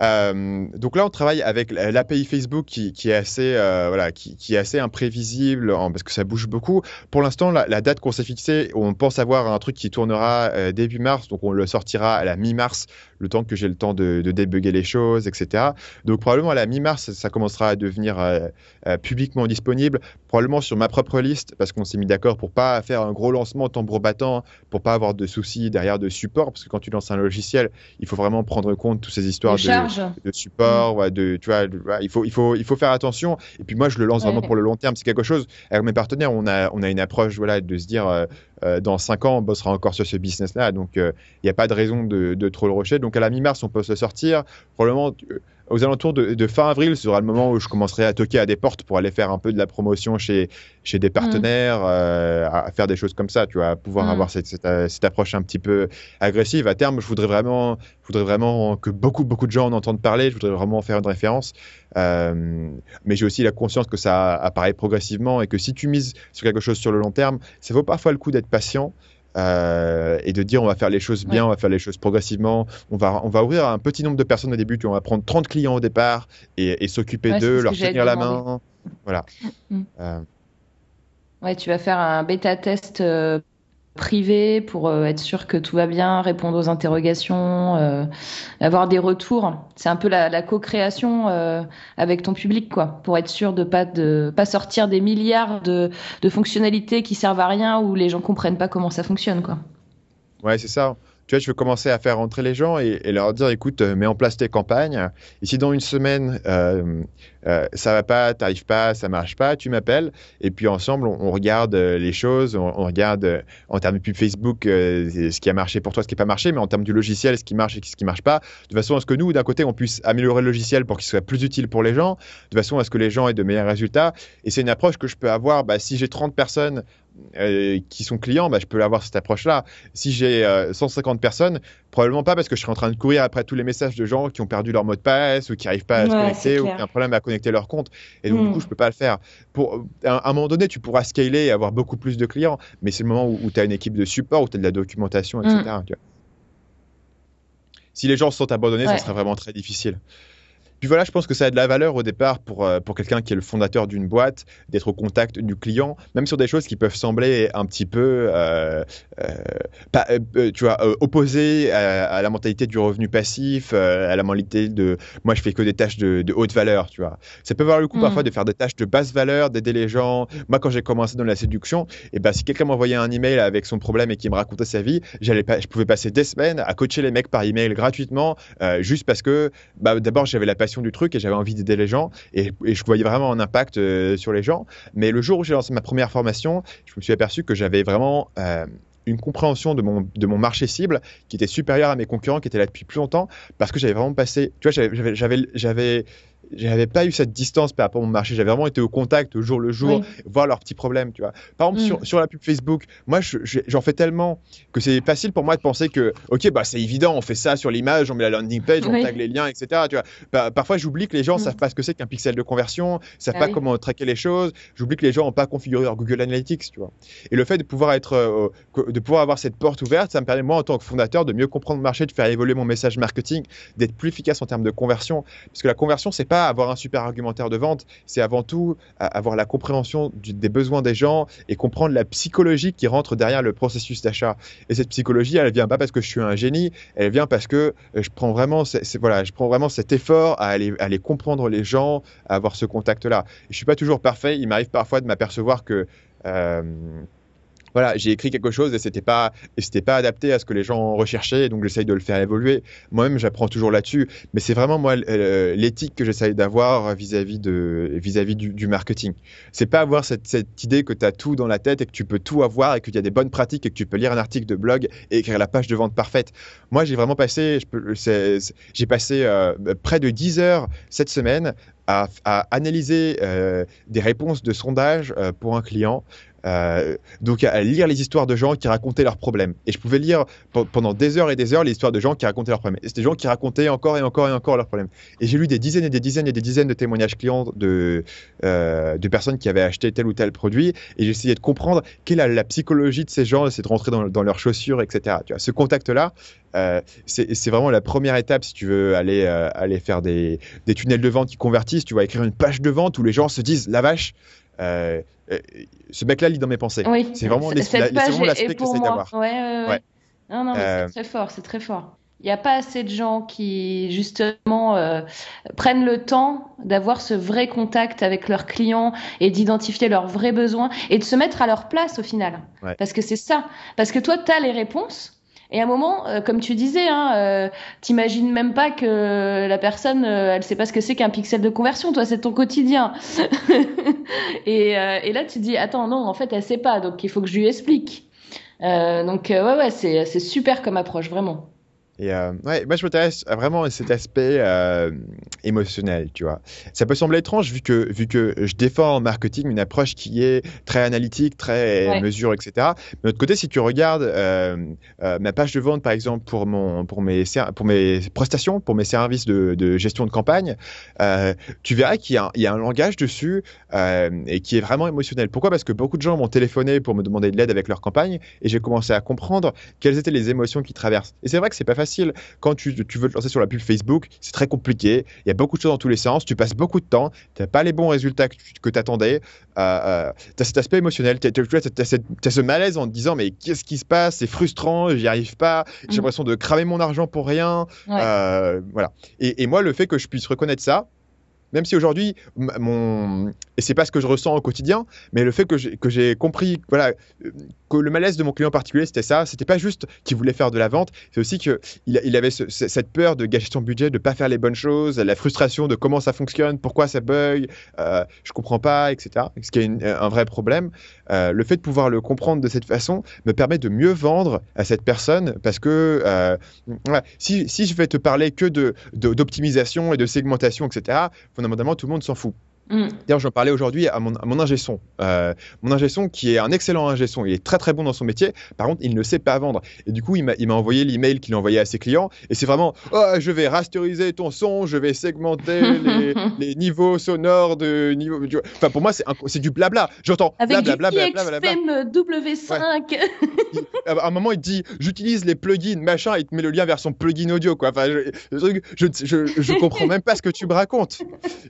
Euh, donc là, on travaille avec l'API Facebook qui, est assez, voilà, qui, est assez imprévisible parce que ça bouge beaucoup. Pour l'instant, la, date qu'on s'est fixée, on pense avoir un truc qui tournera début mars, donc on le sortira à la mi-mars le temps que j'ai le temps de, de, débugger les choses, etc. Donc probablement à la mi-mars, ça commencera à devenir euh, euh, publiquement disponible, probablement sur ma propre liste, parce qu'on s'est mis d'accord pour pas faire un gros lancement tambour battant, pour pas avoir de soucis derrière de support, parce que quand tu lances un logiciel, il faut vraiment prendre compte toutes ces histoires de, de, support, mmh. de, tu vois, il faut, il faut, il faut faire attention. Et puis moi, je le lance vraiment pour le long terme. C'est quelque chose. Avec mes partenaires, on a, on a une approche, voilà, de se dire. Euh, euh, dans 5 ans, on bossera encore sur ce business-là. Donc, euh, il n'y a pas de raison de, trop le rusher. Donc, à la mi-mars, on peut se sortir. Probablement, euh, aux alentours de, fin avril, ce sera le moment où je commencerai à toquer à des portes pour aller faire un peu de la promotion chez, chez des partenaires, mm. à, faire des choses comme ça, tu vois, à pouvoir mm. avoir cette, cette, approche un petit peu agressive. À terme, je voudrais vraiment, je voudrais vraiment que beaucoup, beaucoup de gens en entendent parler. Je voudrais vraiment en faire une référence. Mais j'ai aussi la conscience que ça apparaît progressivement et que si tu mises sur quelque chose sur le long terme, ça vaut parfois le coup d'être patient. Euh, et de dire on va faire les choses bien, on va faire les choses progressivement, on va, on va ouvrir à un petit nombre de personnes au début, on va prendre 30 clients au départ et, s'occuper d'eux, leur tenir la main. Voilà. Mm. Euh. Ouais, tu vas faire un bêta test euh, privé pour euh, être sûr que tout va bien, répondre aux interrogations, euh, avoir des retours. C'est un peu la, co-création euh, avec ton public, quoi, pour être sûr de pas de pas sortir des milliards de, de fonctionnalités qui servent à rien ou les gens comprennent pas comment ça fonctionne, quoi. Ouais, c'est ça tu vois, je veux commencer à faire rentrer les gens et, leur dire, écoute, euh, mets en place tes campagnes. Et si dans une semaine, euh, euh, ça va pas, t'arrives pas, ça marche pas, tu m'appelles. Et puis ensemble, on, regarde les choses, on, regarde en termes de pub Facebook ce qui a marché pour toi, ce qui n'a pas marché, mais en termes du logiciel, ce qui marche et ce qui marche pas, de façon à ce que nous, d'un côté, on puisse améliorer le logiciel pour qu'il soit plus utile pour les gens, de façon à ce que les gens aient de meilleurs résultats. Et c'est une approche que je peux avoir bah, si j'ai 30 personnes qui sont clients, bah, je peux avoir cette approche-là. Si j'ai 150 personnes, probablement pas parce que je serai en train de courir après tous les messages de gens qui ont perdu leur mot de passe ou qui n'arrivent pas à se connecter ou qui ont un problème à connecter leur compte. Et donc, du coup, hmm. je peux pas le faire. Pour, à un moment donné, tu pourras scaler et avoir beaucoup plus de clients, mais c'est le moment où, tu as une équipe de support, où tu as de la documentation, etc. Hmm. Si les gens se sont abandonnés, ça serait vraiment très difficile. Puis voilà, je pense que ça a de la valeur au départ pour, euh, pour quelqu'un qui est le fondateur d'une boîte, d'être au contact du client, même sur des choses qui peuvent sembler un petit peu, euh, euh, tu vois, opposées à, la mentalité du revenu passif, à la mentalité de moi je fais que des tâches de, haute valeur, tu vois. Ça peut avoir le coup mm. parfois de faire des tâches de basse valeur, d'aider les gens. Moi, quand j'ai commencé dans la séduction, et eh ben, si quelqu'un m'envoyait un email avec son problème et qui me racontait sa vie, j'allais pas, je pouvais passer des semaines à coacher les mecs par email gratuitement, juste parce que bah, d'abord j'avais la passion du truc et j'avais envie d'aider les gens et, je voyais vraiment un impact euh, sur les gens. Mais le jour où j'ai lancé ma première formation, je me suis aperçu que j'avais vraiment euh, une compréhension de mon, de mon marché cible qui était supérieure à mes concurrents qui étaient là depuis plus longtemps parce que j'avais vraiment passé, tu vois, j'avais j'avais pas eu cette distance par rapport au marché. J'avais vraiment été au contact au jour le jour, voir leurs petits problèmes, tu vois. Par exemple, sur, mm. sur, la pub Facebook, moi, j'en fais tellement que c'est facile pour moi de penser que, ok, bah, c'est évident, on fait ça sur l'image, on met la landing page, on tag les liens, etc. Tu vois. parfois, j'oublie que les gens ne mm. savent pas ce que c'est qu'un pixel de conversion, savent ah pas comment traquer les choses. J'oublie que les gens n'ont pas configuré leur Google Analytics, tu vois. Et le fait de pouvoir être, euh, de pouvoir avoir cette porte ouverte, ça me permet, moi, en tant que fondateur, de mieux comprendre le marché, de faire évoluer mon message marketing, d'être plus efficace en termes de conversion. Parce que la conversion, c'est pas avoir un super argumentaire de vente, c'est avant tout avoir la compréhension des besoins des gens et comprendre la psychologie qui rentre derrière le processus d'achat. Et cette psychologie, elle vient pas parce que je suis un génie, elle vient parce que euh, je prends vraiment, voilà, je prends vraiment cet effort à aller, aller comprendre les gens, à avoir ce contact-là. Je suis pas toujours parfait, il m'arrive parfois de m'apercevoir que euh, voilà, j'ai écrit quelque chose et c'était pas, c'était pas adapté à ce que les gens recherchaient, donc j'essaye de le faire évoluer. Moi-même, j'apprends toujours là-dessus, mais c'est vraiment moi l'éthique que j'essaye d'avoir vis-à-vis de, vis-à-vis du, marketing. C'est pas avoir cette, cette idée que tu as tout dans la tête et que tu peux tout avoir et qu'il y a des bonnes pratiques et que tu peux lire un article de blog et écrire la page de vente parfaite. Moi, j'ai vraiment passé, j'ai passé euh, près de 10 heures cette semaine à, à analyser euh, des réponses de sondage euh, pour un client. Euh, donc à lire les histoires de gens qui racontaient leurs problèmes. Et je pouvais lire pendant des heures et des heures les histoires de gens qui racontaient leurs problèmes. Et c'était des gens qui racontaient encore et encore et encore leurs problèmes. Et j'ai lu des dizaines et des dizaines et des dizaines de témoignages clients de, euh, de personnes qui avaient acheté tel ou tel produit. Et j'essayais de comprendre quelle est la psychologie de ces gens, c'est de rentrer dans, dans, leurs chaussures, etc. Tu vois, ce contact-là, euh, c'est vraiment la première étape si tu veux aller, euh, aller faire des, des tunnels de vente qui convertissent. Tu vas écrire une page de vente où les gens se disent la vache. Euh, euh, ce mec-là lit dans mes pensées. Oui. C'est vraiment l'aspect que j'essaie d'avoir. Ouais, ouais, ouais. Non, non, c'est très fort, c'est très fort. Il n'y a pas assez de gens qui, justement, euh, prennent le temps d'avoir ce vrai contact avec leurs clients et d'identifier leurs vrais besoins et de se mettre à leur place au final. Parce que c'est ça. Parce que toi, tu as les réponses, et à un moment, euh, comme tu disais, hein, euh, t'imagines même pas que la personne, euh, elle sait pas ce que c'est qu'un pixel de conversion. Toi, c'est ton quotidien. et, et, là, tu dis, attends, non, en fait, elle sait pas, donc il faut que je lui explique. donc ouais, ouais, c'est super comme approche, vraiment. Et euh, ouais, moi, je m'intéresse vraiment à cet aspect euh, émotionnel, tu vois. Ça peut sembler étrange vu que, vu que je défends en marketing une approche qui est très analytique, très mesure, etc. Mais de l'autre côté, si tu regardes euh, ma page de vente, par exemple, pour, mon, pour, mes, pour mes prestations, pour mes services de, de gestion de campagne, tu verras qu'il y, y, a un langage dessus et qui est vraiment émotionnel. Pourquoi? Parce que beaucoup de gens m'ont téléphoné pour me demander de l'aide avec leur campagne et j'ai commencé à comprendre quelles étaient les émotions qui traversent. Et c'est vrai que c'est pas facile quand tu, tu, veux te lancer sur la pub Facebook, c'est très compliqué. Il y a beaucoup de choses dans tous les sens. Tu passes beaucoup de temps. Tu n'as pas les bons résultats que tu attendais. Euh, euh, tu as cet aspect émotionnel. Tu as, ce malaise en te disant Mais qu'est-ce qui se passe? C'est frustrant. J'y arrive pas. J'ai mm. l'impression de cramer mon argent pour rien. Euh, voilà. Et, et moi, le fait que je puisse reconnaître ça, même si aujourd'hui, mon et c'est pas ce que je ressens au quotidien, mais le fait que j'ai compris, voilà, que le malaise de mon client particulier, c'était ça. C'était pas juste qu'il voulait faire de la vente, c'est aussi qu'il il avait cette peur de gâcher son budget, de pas faire les bonnes choses, la frustration de comment ça fonctionne, pourquoi ça bug, euh, je comprends pas, etc. Ce qui est un vrai problème. Euh, le fait de pouvoir le comprendre de cette façon me permet de mieux vendre à cette personne parce que euh, si, je vais te parler que d'optimisation et de segmentation, etc fondamentalement, tout le monde s'en fout. Mm. D'ailleurs, j'en parlais aujourd'hui à mon, mon ingé son. Euh, mon ingé son, qui est un excellent ingé son, il est très très bon dans son métier. Par contre, il ne sait pas vendre. Et du coup, il m'a envoyé l'email qu'il a envoyé à ses clients. Et c'est vraiment oh, je vais rasteriser ton son, je vais segmenter les, niveaux sonores de niveau. Enfin, pour moi, c'est du blabla. J'entends blabla, blabla, W5. à un moment, il dit j'utilise les plugins, machin, il te met le lien vers son plugin audio. Quoi. Enfin, je, je, je, je, comprends même pas ce que tu me racontes.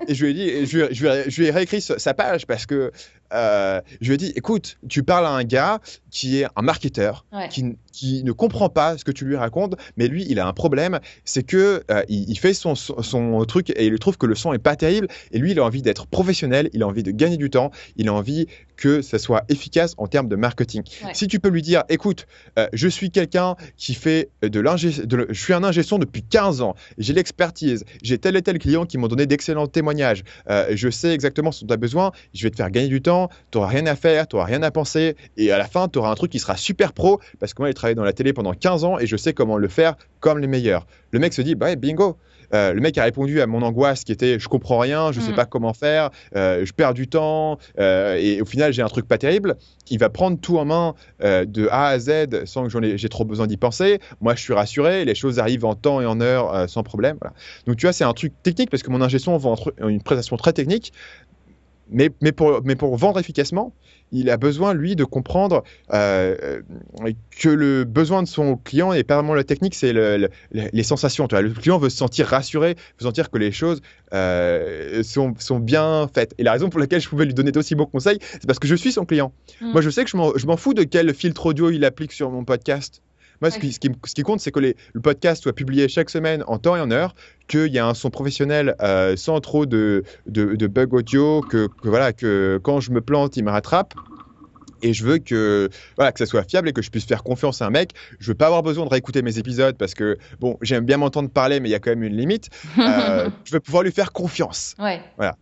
Et je lui ai dit je, je, je lui ai réécrit sa page parce que euh, je lui ai dit, écoute, tu parles à un gars qui est un marketeur, qui, qui, ne comprend pas ce que tu lui racontes, mais lui, il a un problème, c'est que euh, il, fait son, son, truc et il trouve que le son est pas terrible, et lui, il a envie d'être professionnel, il a envie de gagner du temps, il a envie que ça soit efficace en termes de marketing. Si tu peux lui dire, écoute, euh, je suis quelqu'un qui fait de l'ingé, je suis un ingé son depuis 15 ans, j'ai l'expertise, j'ai tel et tel client qui m'ont donné d'excellents témoignages, je sais exactement ce dont tu as besoin, je vais te faire gagner du temps, tu n'auras rien à faire, tu n'auras rien à penser, et à la fin, tu auras un truc qui sera super pro, parce que moi, j'ai travaillé dans la télé pendant 15 ans et je sais comment le faire comme les meilleurs. Le mec se dit, bah bingo, euh, le mec a répondu à mon angoisse qui était je comprends rien, je ne sais mm. pas comment faire, euh, je perds du temps euh, et au final j'ai un truc pas terrible. Il va prendre tout en main de A à Z sans que j'ai trop besoin d'y penser. Moi je suis rassuré, les choses arrivent en temps et en heure sans problème. Donc tu vois c'est un truc technique parce que mon ingé son vend une prestation très technique. Mais, mais, pour, mais pour vendre efficacement, il a besoin, lui, de comprendre euh, que le besoin de son client n'est pas vraiment la technique, c'est les sensations. Tu vois. Le client veut se sentir rassuré, veut sentir que les choses euh, sont, sont, bien faites. Et la raison pour laquelle je pouvais lui donner d'aussi bons conseils, c'est parce que je suis son client. Mm. Moi, je sais que je m'en fous de quel filtre audio il applique sur mon podcast. Moi, ce, qui, ce, qui, compte, c'est que les, le podcast soit publié chaque semaine en temps et en heure, qu'il y a un son professionnel euh, sans trop de, de, de bugs audio, que, que, voilà, que quand je me plante, il me rattrape et je veux que voilà que ça soit fiable et que je puisse faire confiance à un mec. Je veux pas avoir besoin de réécouter mes épisodes parce que bon, j'aime bien m'entendre parler, mais il y a quand même une limite. Euh, je veux pouvoir lui faire confiance. Ouais. Voilà.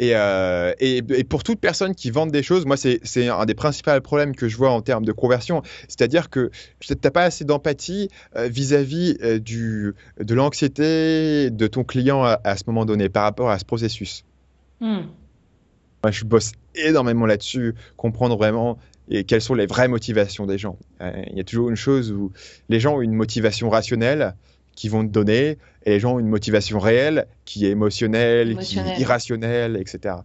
Euh, et, et, pour toute personne qui vend des choses, moi, c'est un des principaux problèmes que je vois en termes de conversion. C'est-à-dire que tu n'as pas assez d'empathie euh, vis-à-vis euh, de l'anxiété de ton client à, ce moment donné par rapport à ce processus. Hmm. Moi, je bosse énormément là-dessus, comprendre vraiment et quelles sont les vraies motivations des gens. Il y a toujours une chose où les gens ont une motivation rationnelle qui vont te donner, et les gens ont une motivation réelle qui est émotionnelle, qui est irrationnelle, etc.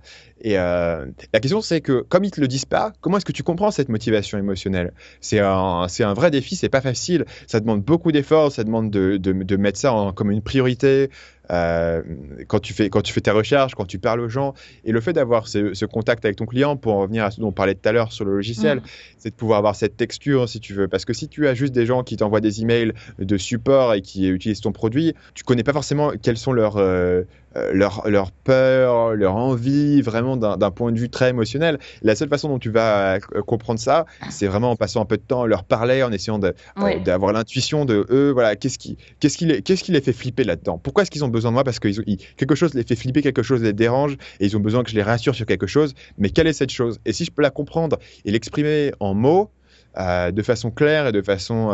Et euh, la question, c'est que comme ils te le disent pas, comment est-ce que tu comprends cette motivation émotionnelle? C'est un, c'est un vrai défi, c'est pas facile. Ça demande beaucoup d'efforts, ça demande de, de, de mettre ça en, comme une priorité. Euh, quand tu fais quand tu fais tes recherches, quand tu parles aux gens, et le fait d'avoir ce, ce, contact avec ton client, pour en revenir à ce dont on parlait tout à l'heure sur le logiciel, mm. c'est de pouvoir avoir cette texture, si tu veux, parce que si tu as juste des gens qui t'envoient des emails de support et qui utilisent ton produit, tu connais pas forcément quels sont leurs euh, leur, leur, peur, leur envie, vraiment d'un point de vue très émotionnel. La seule façon dont tu vas euh, comprendre ça, c'est vraiment en passant un peu de temps, leur parler, en essayant d'avoir l'intuition de eux, voilà, qu'est-ce qui, qu'est-ce qui, les, qu'est-ce qui les fait flipper là-dedans? Pourquoi est-ce qu'ils ont besoin de moi? Parce que quelque chose les fait flipper, quelque chose les dérange, et ils ont besoin que je les rassure sur quelque chose. Mais quelle est cette chose? Et si je peux la comprendre et l'exprimer en mots, de façon claire et de façon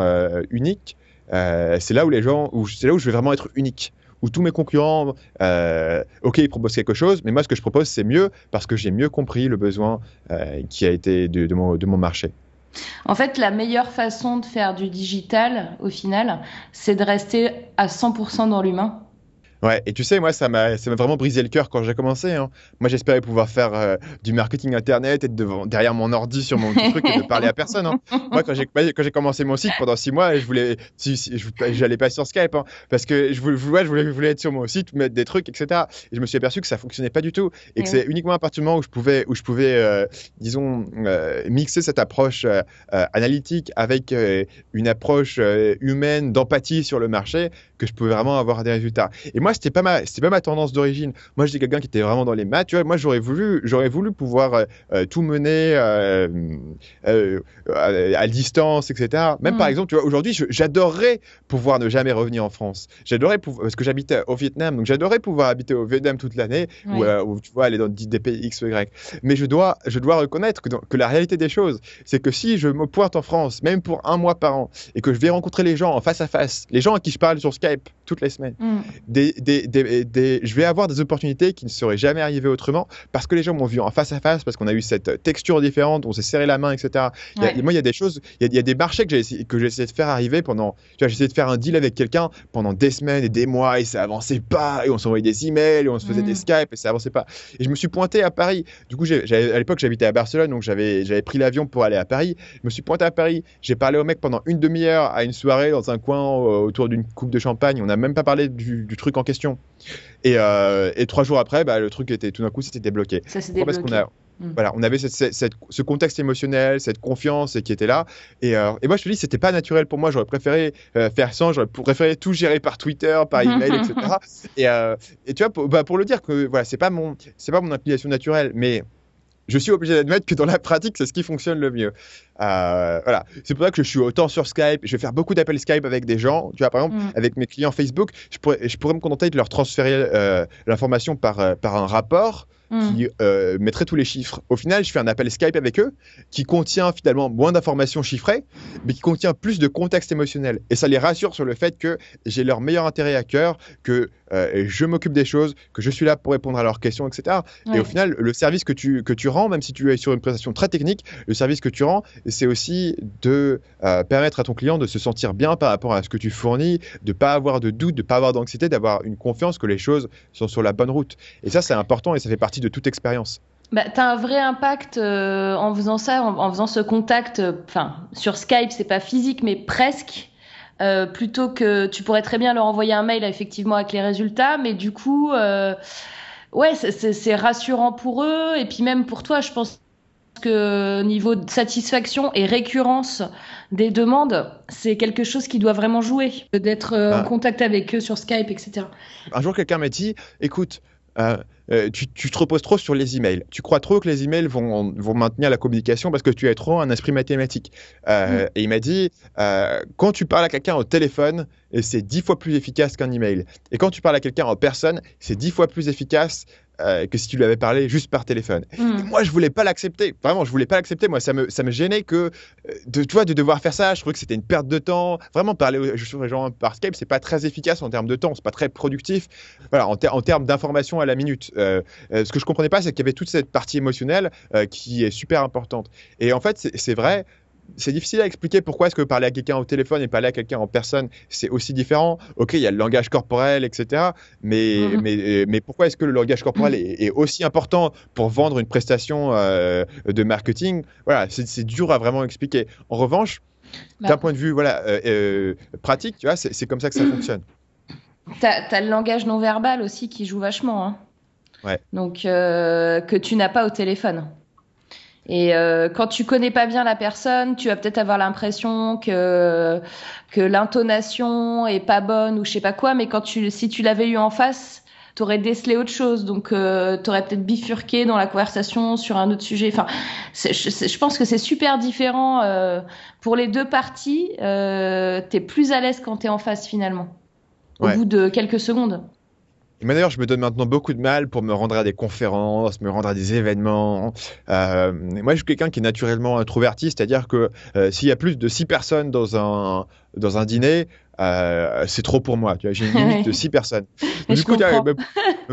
unique, c'est là où les gens, c'est là où je vais vraiment être unique où tous mes concurrents, euh, ok, ils proposent quelque chose, mais moi, ce que je propose, c'est mieux parce que j'ai mieux compris le besoin euh, qui a été de, mon, de mon marché. En fait, la meilleure façon de faire du digital, au final, c'est de rester à 100% dans l'humain Ouais, et tu sais, moi, ça m'a vraiment brisé le cœur quand j'ai commencé. Hein. Moi, j'espérais pouvoir faire euh, du marketing internet, être devant, derrière mon ordi sur mon truc et ne parler à personne. Hein. Moi, quand j'ai commencé mon site pendant six mois, je voulais, si, si, j'allais pas sur Skype hein, parce que je voulais, je, voulais, je voulais être sur mon site, mettre des trucs, etc. Et je me suis aperçu que ça fonctionnait pas du tout et que c'est uniquement à partir du moment où je pouvais, où je pouvais, euh, disons, euh, mixer cette approche analytique avec une approche humaine d'empathie sur le marché que je pouvais vraiment avoir des résultats. Et moi, c'était pas ma, c'était pas ma tendance d'origine. Moi, j'étais quelqu'un qui était vraiment dans les maths. Tu vois, moi, j'aurais voulu, j'aurais voulu pouvoir euh, euh, tout mener euh, à, distance, etc. Même par mm. exemple, tu vois, aujourd'hui, j'adorerais pouvoir ne jamais revenir en France. J'adorerais parce que j'habitais au Vietnam, donc j'adorerais pouvoir habiter au Vietnam toute l'année, ou, tu vois, aller dans des pays X ou Y. Mais je dois, je dois reconnaître que, que la réalité des choses, c'est que si je me pointe en France, même pour un mois par an, et que je vais rencontrer les gens en face à face, les gens à qui je parle sur Skype toutes les semaines, mm. des, je vais avoir des opportunités qui ne seraient jamais arrivées autrement parce que les gens m'ont vu en face à face, parce qu'on a eu cette texture différente, on s'est serré la main, etc. moi, il y a des choses, il y, a des marchés que j'ai essayé, essayé de faire arriver pendant. Tu vois, j'ai essayé de faire un deal avec quelqu'un pendant des semaines et des mois et ça avançait pas et on s'envoyait des emails et on se faisait des mm. Skype et ça avançait pas. Et je me suis pointé à Paris. Du coup, à l'époque, j'habitais à Barcelone, donc j'avais pris l'avion pour aller à Paris. Je me suis pointé à Paris. J'ai parlé au mec pendant une demi-heure à une soirée dans un coin euh, autour d'une coupe de champagne. On n'a même pas parlé du, truc en question. Euh, et, trois jours après, bah, le truc était tout d'un coup, c'était débloqué. Ça s'est débloqué. Parce qu'on a, Mm. Voilà, on avait ce contexte émotionnel, cette confiance qui était là. Et, euh, et moi, je te dis, c'était pas naturel pour moi. J'aurais préféré euh, faire sans, j'aurais préféré tout gérer par Twitter, par email, etc. Et, euh, et, tu vois, pour, bah, pour le dire que voilà, c'est pas mon, c'est pas mon inclination naturelle, mais je suis obligé d'admettre que dans la pratique, c'est ce qui fonctionne le mieux. Euh, voilà, c'est pour ça que je suis autant sur Skype. Je vais faire beaucoup d'appels Skype avec des gens. Tu vois, par exemple, mm. avec mes clients Facebook, je pourrais, je pourrais me contenter de leur transférer euh, l'information par, euh, par un rapport Qui euh, mettrait tous les chiffres. Au final, je fais un appel Skype avec eux qui contient finalement moins d'informations chiffrées, mais qui contient plus de contexte émotionnel. Et ça les rassure sur le fait que j'ai leur meilleur intérêt à cœur, que euh, je m'occupe des choses, que je suis là pour répondre à leurs questions, etc. Et au final, le service que tu, que tu rends, même si tu es sur une prestation très technique, le service que tu rends, c'est aussi de euh, permettre à ton client de se sentir bien par rapport à ce que tu fournis, de pas avoir de doute, de pas avoir d'anxiété, d'avoir une confiance que les choses sont sur la bonne route. Et ça, c'est important et ça fait partie de toute expérience. Bah, tu as un vrai impact euh, en faisant ça, en, faisant ce contact. Euh, enfin, sur Skype, c'est pas physique, mais presque. Euh, plutôt que tu pourrais très bien leur envoyer un mail effectivement avec les résultats, mais du coup, ouais, c'est rassurant pour eux et puis même pour toi, je pense que niveau de satisfaction et récurrence des demandes, c'est quelque chose qui doit vraiment jouer, d'être en ah. contact avec eux sur Skype, etc. Un jour, quelqu'un m'a dit, écoute, euh, euh, tu, te reposes trop sur les emails. Tu crois trop que les emails vont, vont maintenir la communication parce que tu as trop un esprit mathématique. Euh, mm. Et il m'a dit, quand tu parles à quelqu'un au téléphone, c'est dix fois plus efficace qu'un email. Et quand tu parles à quelqu'un en personne, c'est dix fois plus efficace euh, que si tu lui avais parlé juste par téléphone. Hmm. Moi, je voulais pas l'accepter. Vraiment, je voulais pas l'accepter. Moi, ça me, ça me gênait que euh, de, toi, de devoir faire ça. Je trouvais que c'était une perte de temps. Vraiment, parler aux gens par Skype, c'est pas très efficace en termes de temps. C'est pas très productif. Voilà, en, en termes d'information à la minute. Euh, ce que je comprenais pas, c'est qu'il y avait toute cette partie émotionnelle qui est super importante. Et en fait, c'est vrai c'est difficile à expliquer pourquoi est-ce que parler à quelqu'un au téléphone et parler à quelqu'un en personne, c'est aussi différent. Ok, il y a le langage corporel, etc. Mais, mhm. mais, euh, mais pourquoi est-ce que le langage corporel est, aussi important pour vendre une prestation euh, de marketing? Voilà, c'est dur à vraiment expliquer. En revanche, bah. d'un point de vue voilà, euh, pratique, tu vois, c'est comme ça que ça fonctionne. Tu as, le langage non verbal aussi qui joue vachement. Hein. Ouais. Donc, que tu n'as pas au téléphone. Et euh, quand tu connais pas bien la personne, tu vas peut-être avoir l'impression que que l'intonation est pas bonne ou je sais pas quoi, mais quand tu si tu l'avais eu en face, tu aurais décelé autre chose, donc euh, tu aurais peut-être bifurqué dans la conversation sur un autre sujet. Enfin, je, je, pense que c'est super différent euh, pour les deux parties. Euh, tu es plus à l'aise quand tu es en face finalement, au bout de quelques secondes. Mais d'ailleurs, je me donne maintenant beaucoup de mal pour me rendre à des conférences, me rendre à des événements. Euh, moi, je suis quelqu'un qui est naturellement introverti, c'est-à-dire que euh, s'il y a plus de six personnes dans un, dans un dîner, euh, c'est trop pour moi. J'ai une limite de six personnes. du coup, me,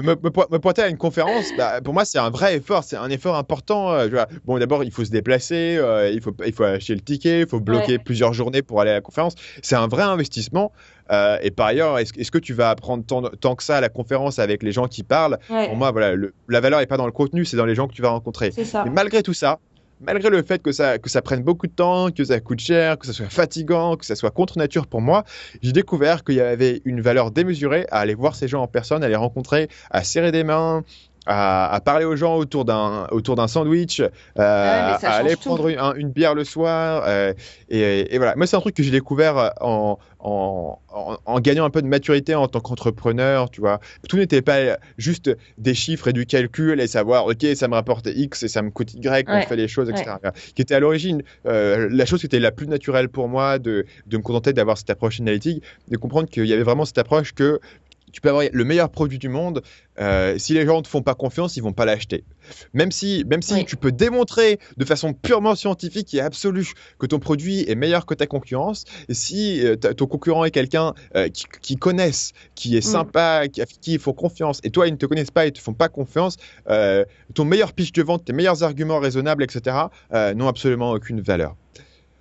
me, pointer à une conférence, bah, pour moi, c'est un vrai effort. C'est un effort important. Euh, bon, d'abord, il faut se déplacer, euh, il, faut, il faut acheter le ticket, il faut bloquer plusieurs journées pour aller à la conférence. C'est un vrai investissement. Et par ailleurs, est-ce que tu vas apprendre tant, que ça à la conférence avec les gens qui parlent? Pour moi, voilà, la valeur n'est pas dans le contenu, c'est dans les gens que tu vas rencontrer. Mais malgré tout ça, malgré le fait que ça, que ça prenne beaucoup de temps, que ça coûte cher, que ça soit fatigant, que ça soit contre nature pour moi, j'ai découvert qu'il y avait une valeur démesurée à aller voir ces gens en personne, à les rencontrer, à serrer des mains, à, parler aux gens autour d'un autour d'un sandwich, euh, à aller prendre une, bière le soir. Euh, et, voilà, moi c'est un truc que j'ai découvert en, en, en, gagnant un peu de maturité en tant qu'entrepreneur, tu vois. Tout n'était pas juste des chiffres et du calcul et savoir, ok, ça me rapporte X et ça me coûte Y quand on fait les choses, etc. Qui était à l'origine euh, la chose qui était la plus naturelle pour moi de, de me contenter d'avoir cette approche analytique, de comprendre qu'il y avait vraiment cette approche que tu peux avoir le meilleur produit du monde, euh, si les gens ne te font pas confiance, ils vont pas l'acheter. Même si, même si tu peux démontrer de façon purement scientifique et absolue que ton produit est meilleur que ta concurrence, et si euh, ton concurrent est quelqu'un euh, qui, qui connaissent, qui est mm. sympa, qui, qui ils font confiance, et toi ils ne te connaissent pas et te font pas confiance, ton meilleur pitch de vente, tes meilleurs arguments raisonnables, etc., n'ont absolument aucune valeur.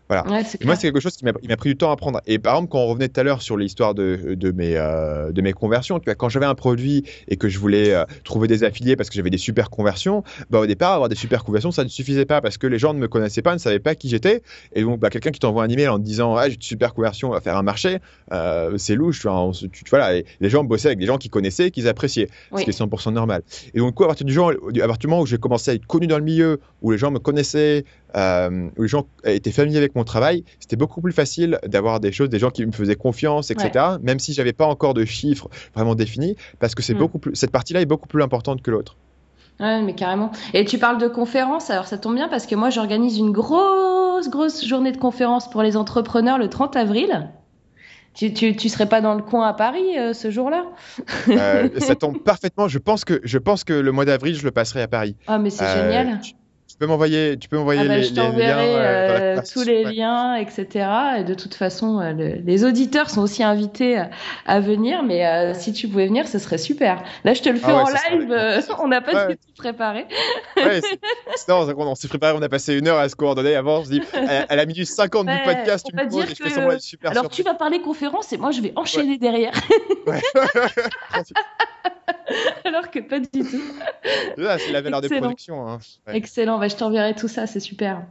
Voilà. moi, c'est quelque chose qui m'a pris du temps à apprendre. Et par exemple, quand on revenait tout à l'heure sur l'histoire de, de, mes, euh, de mes conversions, tu vois, quand j'avais un produit et que je voulais euh, trouver des affiliés parce que j'avais des super conversions, bah, au départ, avoir des super conversions, ça ne suffisait pas parce que les gens ne me connaissaient pas, ne savaient pas qui j'étais. Et donc, bah, quelqu'un qui t'envoie un email en te disant ah, j'ai une super conversion, on va faire un marché, euh, c'est louche. Tu vois, tu, voilà, les gens bossaient avec des gens qui connaissaient, qu'ils appréciaient, ce qui est 100% normal. Et donc, à partir du, jour, à partir du moment où j'ai commencé à être connu dans le milieu, où les gens me connaissaient, euh, où les gens étaient familiers avec mon travail, c'était beaucoup plus facile d'avoir des choses, des gens qui me faisaient confiance, etc. Même si j'avais pas encore de chiffres vraiment définis, parce que c'est mm. beaucoup plus, cette partie-là est beaucoup plus importante que l'autre. Ouais, mais carrément. Et tu parles de conférences, alors ça tombe bien parce que moi j'organise une grosse, grosse journée de conférences pour les entrepreneurs le 30 avril. Tu, tu, serais pas dans le coin à Paris euh, ce jour-là? Euh, Ça tombe parfaitement. Je pense que je pense que le mois d'avril je le passerai à Paris. Ah mais c'est génial tu peux m'envoyer, tu peux m'envoyer ah bah, les, liens, euh, tous les liens, etc. Et de toute façon, euh, les auditeurs sont aussi invités à, venir, mais euh, si tu pouvais venir, ce serait super. Là, je te le fais ah en live. on n'a pas du tout préparé. Ouais, non, on s'est préparé, on a passé une heure à se coordonner avant. Se dit, à, la minute 50 du podcast, tu me poses, je fais super. Alors, tu vas parler conférence et moi, je vais enchaîner derrière. Alors que pas du tout. c'est la valeur de production. Hein. Excellent, bah, je t'enverrai tout ça, c'est super.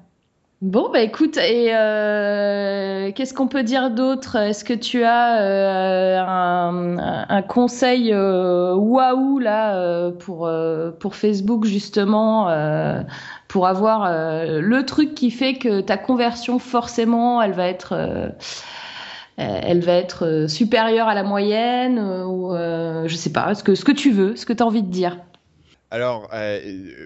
Bon, bah écoute, et euh, qu'est-ce qu'on peut dire d'autre? Est-ce que tu as euh, un, conseil euh, waouh là pour pour Facebook justement pour avoir le truc qui fait que ta conversion forcément elle va être elle va être supérieure à la moyenne ou je sais pas, ce que ce que tu veux, ce que tu as envie de dire. Alors, euh,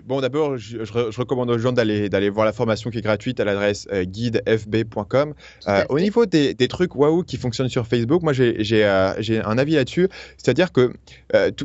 bon, d'abord, je, recommande aux gens d'aller d'aller voir la formation qui est gratuite à l'adresse euh, guidefb.com. Euh, au niveau des, des, trucs waouh qui fonctionnent sur Facebook, moi j'ai un avis là-dessus. C'est-à-dire que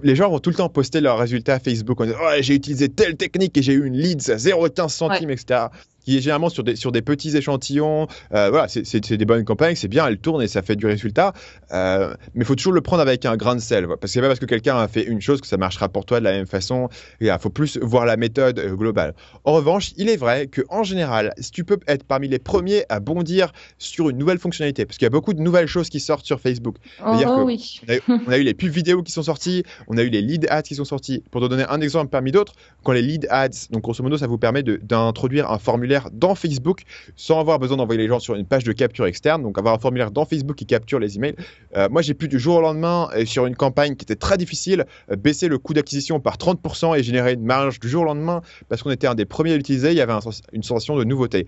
les gens vont tout le temps poster leurs résultats à Facebook en disant oh, j'ai utilisé telle technique et j'ai eu une lead à 0,15 centimes, etc qui est généralement sur des, sur des petits échantillons. Euh, voilà, c'est des bonnes campagnes, c'est bien, elles tournent et ça fait du résultat. Euh, mais il faut toujours le prendre avec un grain de sel. Parce que c'est pas parce que quelqu'un a fait une chose que ça marchera pour toi de la même façon. Il faut plus voir la méthode euh, globale. En revanche, il est vrai qu'en général, si tu peux être parmi les premiers à bondir sur une nouvelle fonctionnalité, parce qu'il y a beaucoup de nouvelles choses qui sortent sur Facebook. Oh, oui. on, a, eu les pubs vidéo qui sont sortis, on a eu les lead ads qui sont sortis. Pour te donner un exemple parmi d'autres, quand les lead ads, donc grosso modo, ça vous permet d'introduire un formulaire dans Facebook sans avoir besoin d'envoyer les gens sur une page de capture externe. Donc avoir un formulaire dans Facebook qui capture les emails. Euh, moi, j'ai pu du jour au lendemain, euh, sur une campagne qui était très difficile, euh, baisser le coût d'acquisition par 30% et générer une marge du jour au lendemain parce qu'on était un des premiers à l'utiliser. Il y avait une sensation de nouveauté.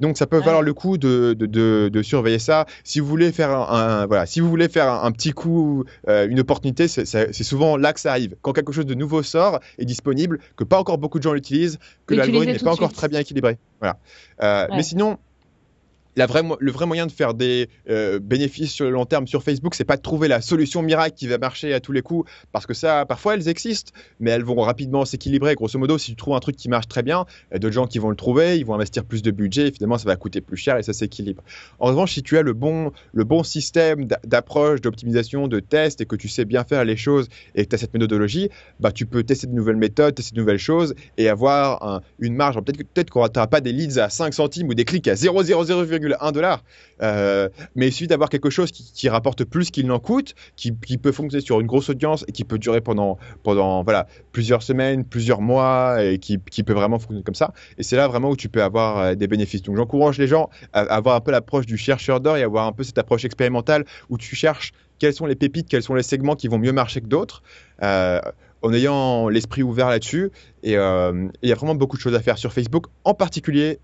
Donc ça peut valoir le coup de, de, de, surveiller ça. Si vous voulez faire un, voilà, si vous voulez faire un, petit coup, euh, une opportunité, c'est souvent là que ça arrive. Quand quelque chose de nouveau sort, est disponible, que pas encore beaucoup de gens l'utilisent, que l'algorithme n'est pas encore très bien équilibré. Voilà. Euh, mais sinon, le vrai moyen de faire des euh, bénéfices sur le long terme sur Facebook, c'est pas de trouver la solution miracle qui va marcher à tous les coups, parce que ça, parfois elles existent, mais elles vont rapidement s'équilibrer. Grosso modo, si tu trouves un truc qui marche très bien, il y a d'autres gens qui vont le trouver, ils vont investir plus de budget, et finalement ça va coûter plus cher et ça s'équilibre. En revanche, si tu as le bon, système d'approche, d'optimisation, de test et que tu sais bien faire les choses et que tu as cette méthodologie, bah, tu peux tester de nouvelles méthodes, tester de nouvelles choses et avoir une marge. Peut-être peut qu'on n'aura pas des leads à 5 centimes ou des clics à 0,00, 1 dollar. Euh, mais il suffit d'avoir quelque chose qui, rapporte plus qu'il n'en coûte, qui, peut fonctionner sur une grosse audience et qui peut durer pendant, pendant voilà, plusieurs semaines, plusieurs mois et qui, peut vraiment fonctionner comme ça. Et c'est là vraiment où tu peux avoir euh, des bénéfices. Donc j'encourage les gens à, avoir un peu l'approche du chercheur d'or et avoir un peu cette approche expérimentale où tu cherches quelles sont les pépites, quels sont les segments qui vont mieux marcher que d'autres. Euh, en ayant l'esprit ouvert là-dessus Et il y a vraiment beaucoup de choses à faire sur Facebook, en particulier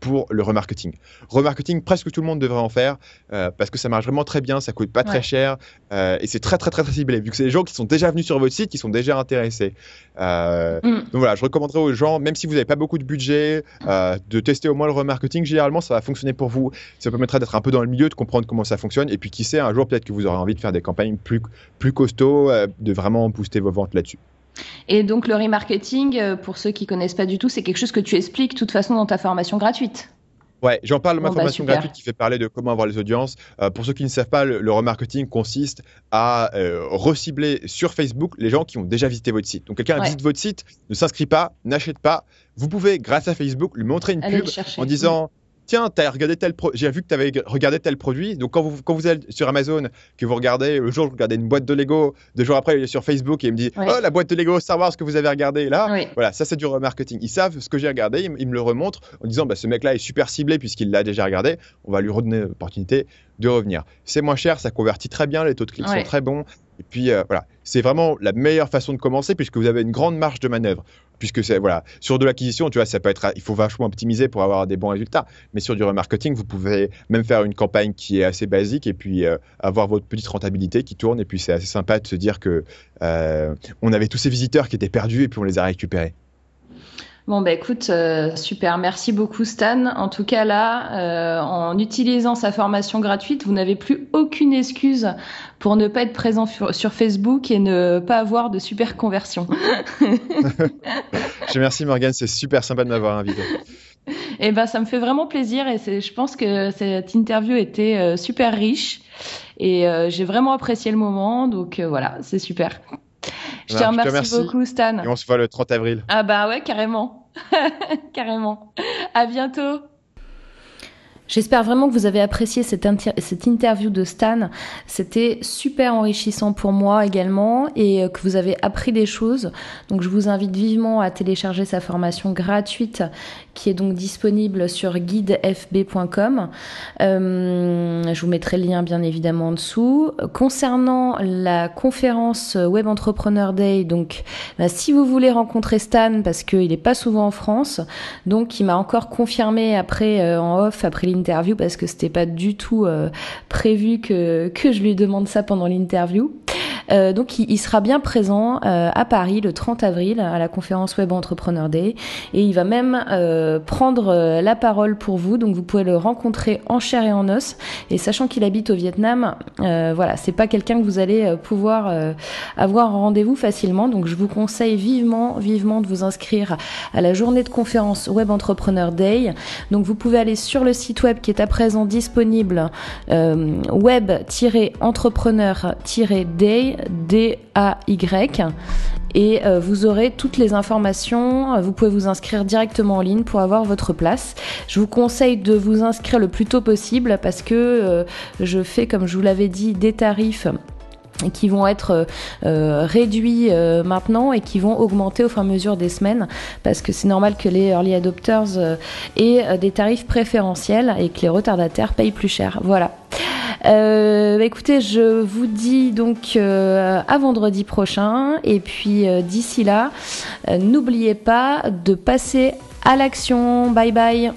pour le remarketing. Remarketing, presque tout le monde devrait en faire parce que ça marche vraiment très bien, ça coûte pas très cher et c'est très, très, très, très ciblé vu que c'est des gens qui sont déjà venus sur votre site, qui sont déjà intéressés. Mm. Donc voilà, je recommanderais aux gens, même si vous n'avez pas beaucoup de budget, de tester au moins le remarketing. Généralement, ça va fonctionner pour vous. Ça permettra d'être un peu dans le milieu, de comprendre comment ça fonctionne. Et puis, qui sait, un jour, peut-être que vous aurez envie de faire des campagnes plus, plus costauds, euh, de vraiment booster vos ventes là-dessus. Et donc, le remarketing, euh, pour ceux qui connaissent pas du tout, c'est quelque chose que tu expliques de toute façon dans ta formation gratuite. Ouais, j'en parle dans ma bah, formation gratuite qui fait parler de comment avoir les audiences. Euh, pour ceux qui ne savent pas, le, remarketing consiste à recibler sur Facebook les gens qui ont déjà visité votre site. Donc quelqu'un visite votre site, ne s'inscrit pas, n'achète pas. Vous pouvez, grâce à Facebook, lui montrer une pub en disant tiens, as regardé tel j'ai vu que tu avais regardé tel produit. Donc quand vous, quand vous êtes sur Amazon, que vous regardez, le jour vous regardez une boîte de Lego, deux jours après il est sur Facebook et il me dit, oh la boîte de Lego Star Wars que vous avez regardé là, voilà, ça c'est du remarketing. Ils savent ce que j'ai regardé, ils, me le remontrent en disant, bah, ce mec-là est super ciblé puisqu'il l'a déjà regardé, on va lui redonner l'opportunité de revenir. C'est moins cher, ça convertit très bien, les taux de clics sont très bons. Et puis euh, voilà, c'est vraiment la meilleure façon de commencer puisque vous avez une grande marge de manœuvre. Puisque c'est voilà, sur de l'acquisition, tu vois, ça peut être, il faut vachement optimiser pour avoir des bons résultats. Mais sur du remarketing, vous pouvez même faire une campagne qui est assez basique et puis euh, avoir votre petite rentabilité qui tourne. Et puis c'est assez sympa de se dire que euh, on avait tous ces visiteurs qui étaient perdus et puis on les a récupérés. Bon, bah écoute, euh, super. Merci beaucoup, Stan. En tout cas, là, euh, en utilisant sa formation gratuite, vous n'avez plus aucune excuse pour ne pas être présent sur, Facebook et ne pas avoir de super conversion. je remercie, Morgane. C'est super sympa de m'avoir invité. Eh ben, ça me fait vraiment plaisir et je pense que cette interview était euh, super riche et j'ai vraiment apprécié le moment. Donc voilà, c'est super. Je te, remercie beaucoup, Stan. Et on se voit le 30 avril. Ah bah ouais, carrément. carrément. À bientôt. J'espère vraiment que vous avez apprécié cette, cette interview de Stan. C'était super enrichissant pour moi également et euh, que vous avez appris des choses. Donc je vous invite vivement à télécharger sa formation gratuite qui est donc disponible sur guidefb.com. Euh, je vous mettrai le lien bien évidemment en dessous. Concernant la conférence Web Entrepreneur Day, donc bah, si vous voulez rencontrer Stan parce qu'il n'est pas souvent en France, donc il m'a encore confirmé après euh, en off après l'interview parce que c'était pas du tout euh, prévu que que je lui demande ça pendant l'interview. Euh, donc il, sera bien présent euh, à Paris le 30 avril à la conférence Web Entrepreneur Day et il va même euh, prendre la parole pour vous. Donc vous pouvez le rencontrer en chair et en os. Et sachant qu'il habite au Vietnam, voilà, c'est pas quelqu'un que vous allez pouvoir avoir rendez-vous facilement. Donc je vous conseille vivement, vivement de vous inscrire à la journée de conférence Web Entrepreneur Day. Donc vous pouvez aller sur le site web qui est à présent disponible web-entrepreneur-day D-A-Y. Et euh, vous aurez toutes les informations. Vous pouvez vous inscrire directement en ligne pour avoir votre place. Je vous conseille de vous inscrire le plus tôt possible parce que euh, je fais, comme je vous l'avais dit, des tarifs qui vont être euh, réduits maintenant et qui vont augmenter au fur et à mesure des semaines parce que c'est normal que les early adopters aient des tarifs préférentiels et que les retardataires payent plus cher. Voilà. Euh, bah, écoutez, je vous dis donc euh, à vendredi prochain. Et puis euh, d'ici là, n'oubliez pas de passer à l'action. Bye bye.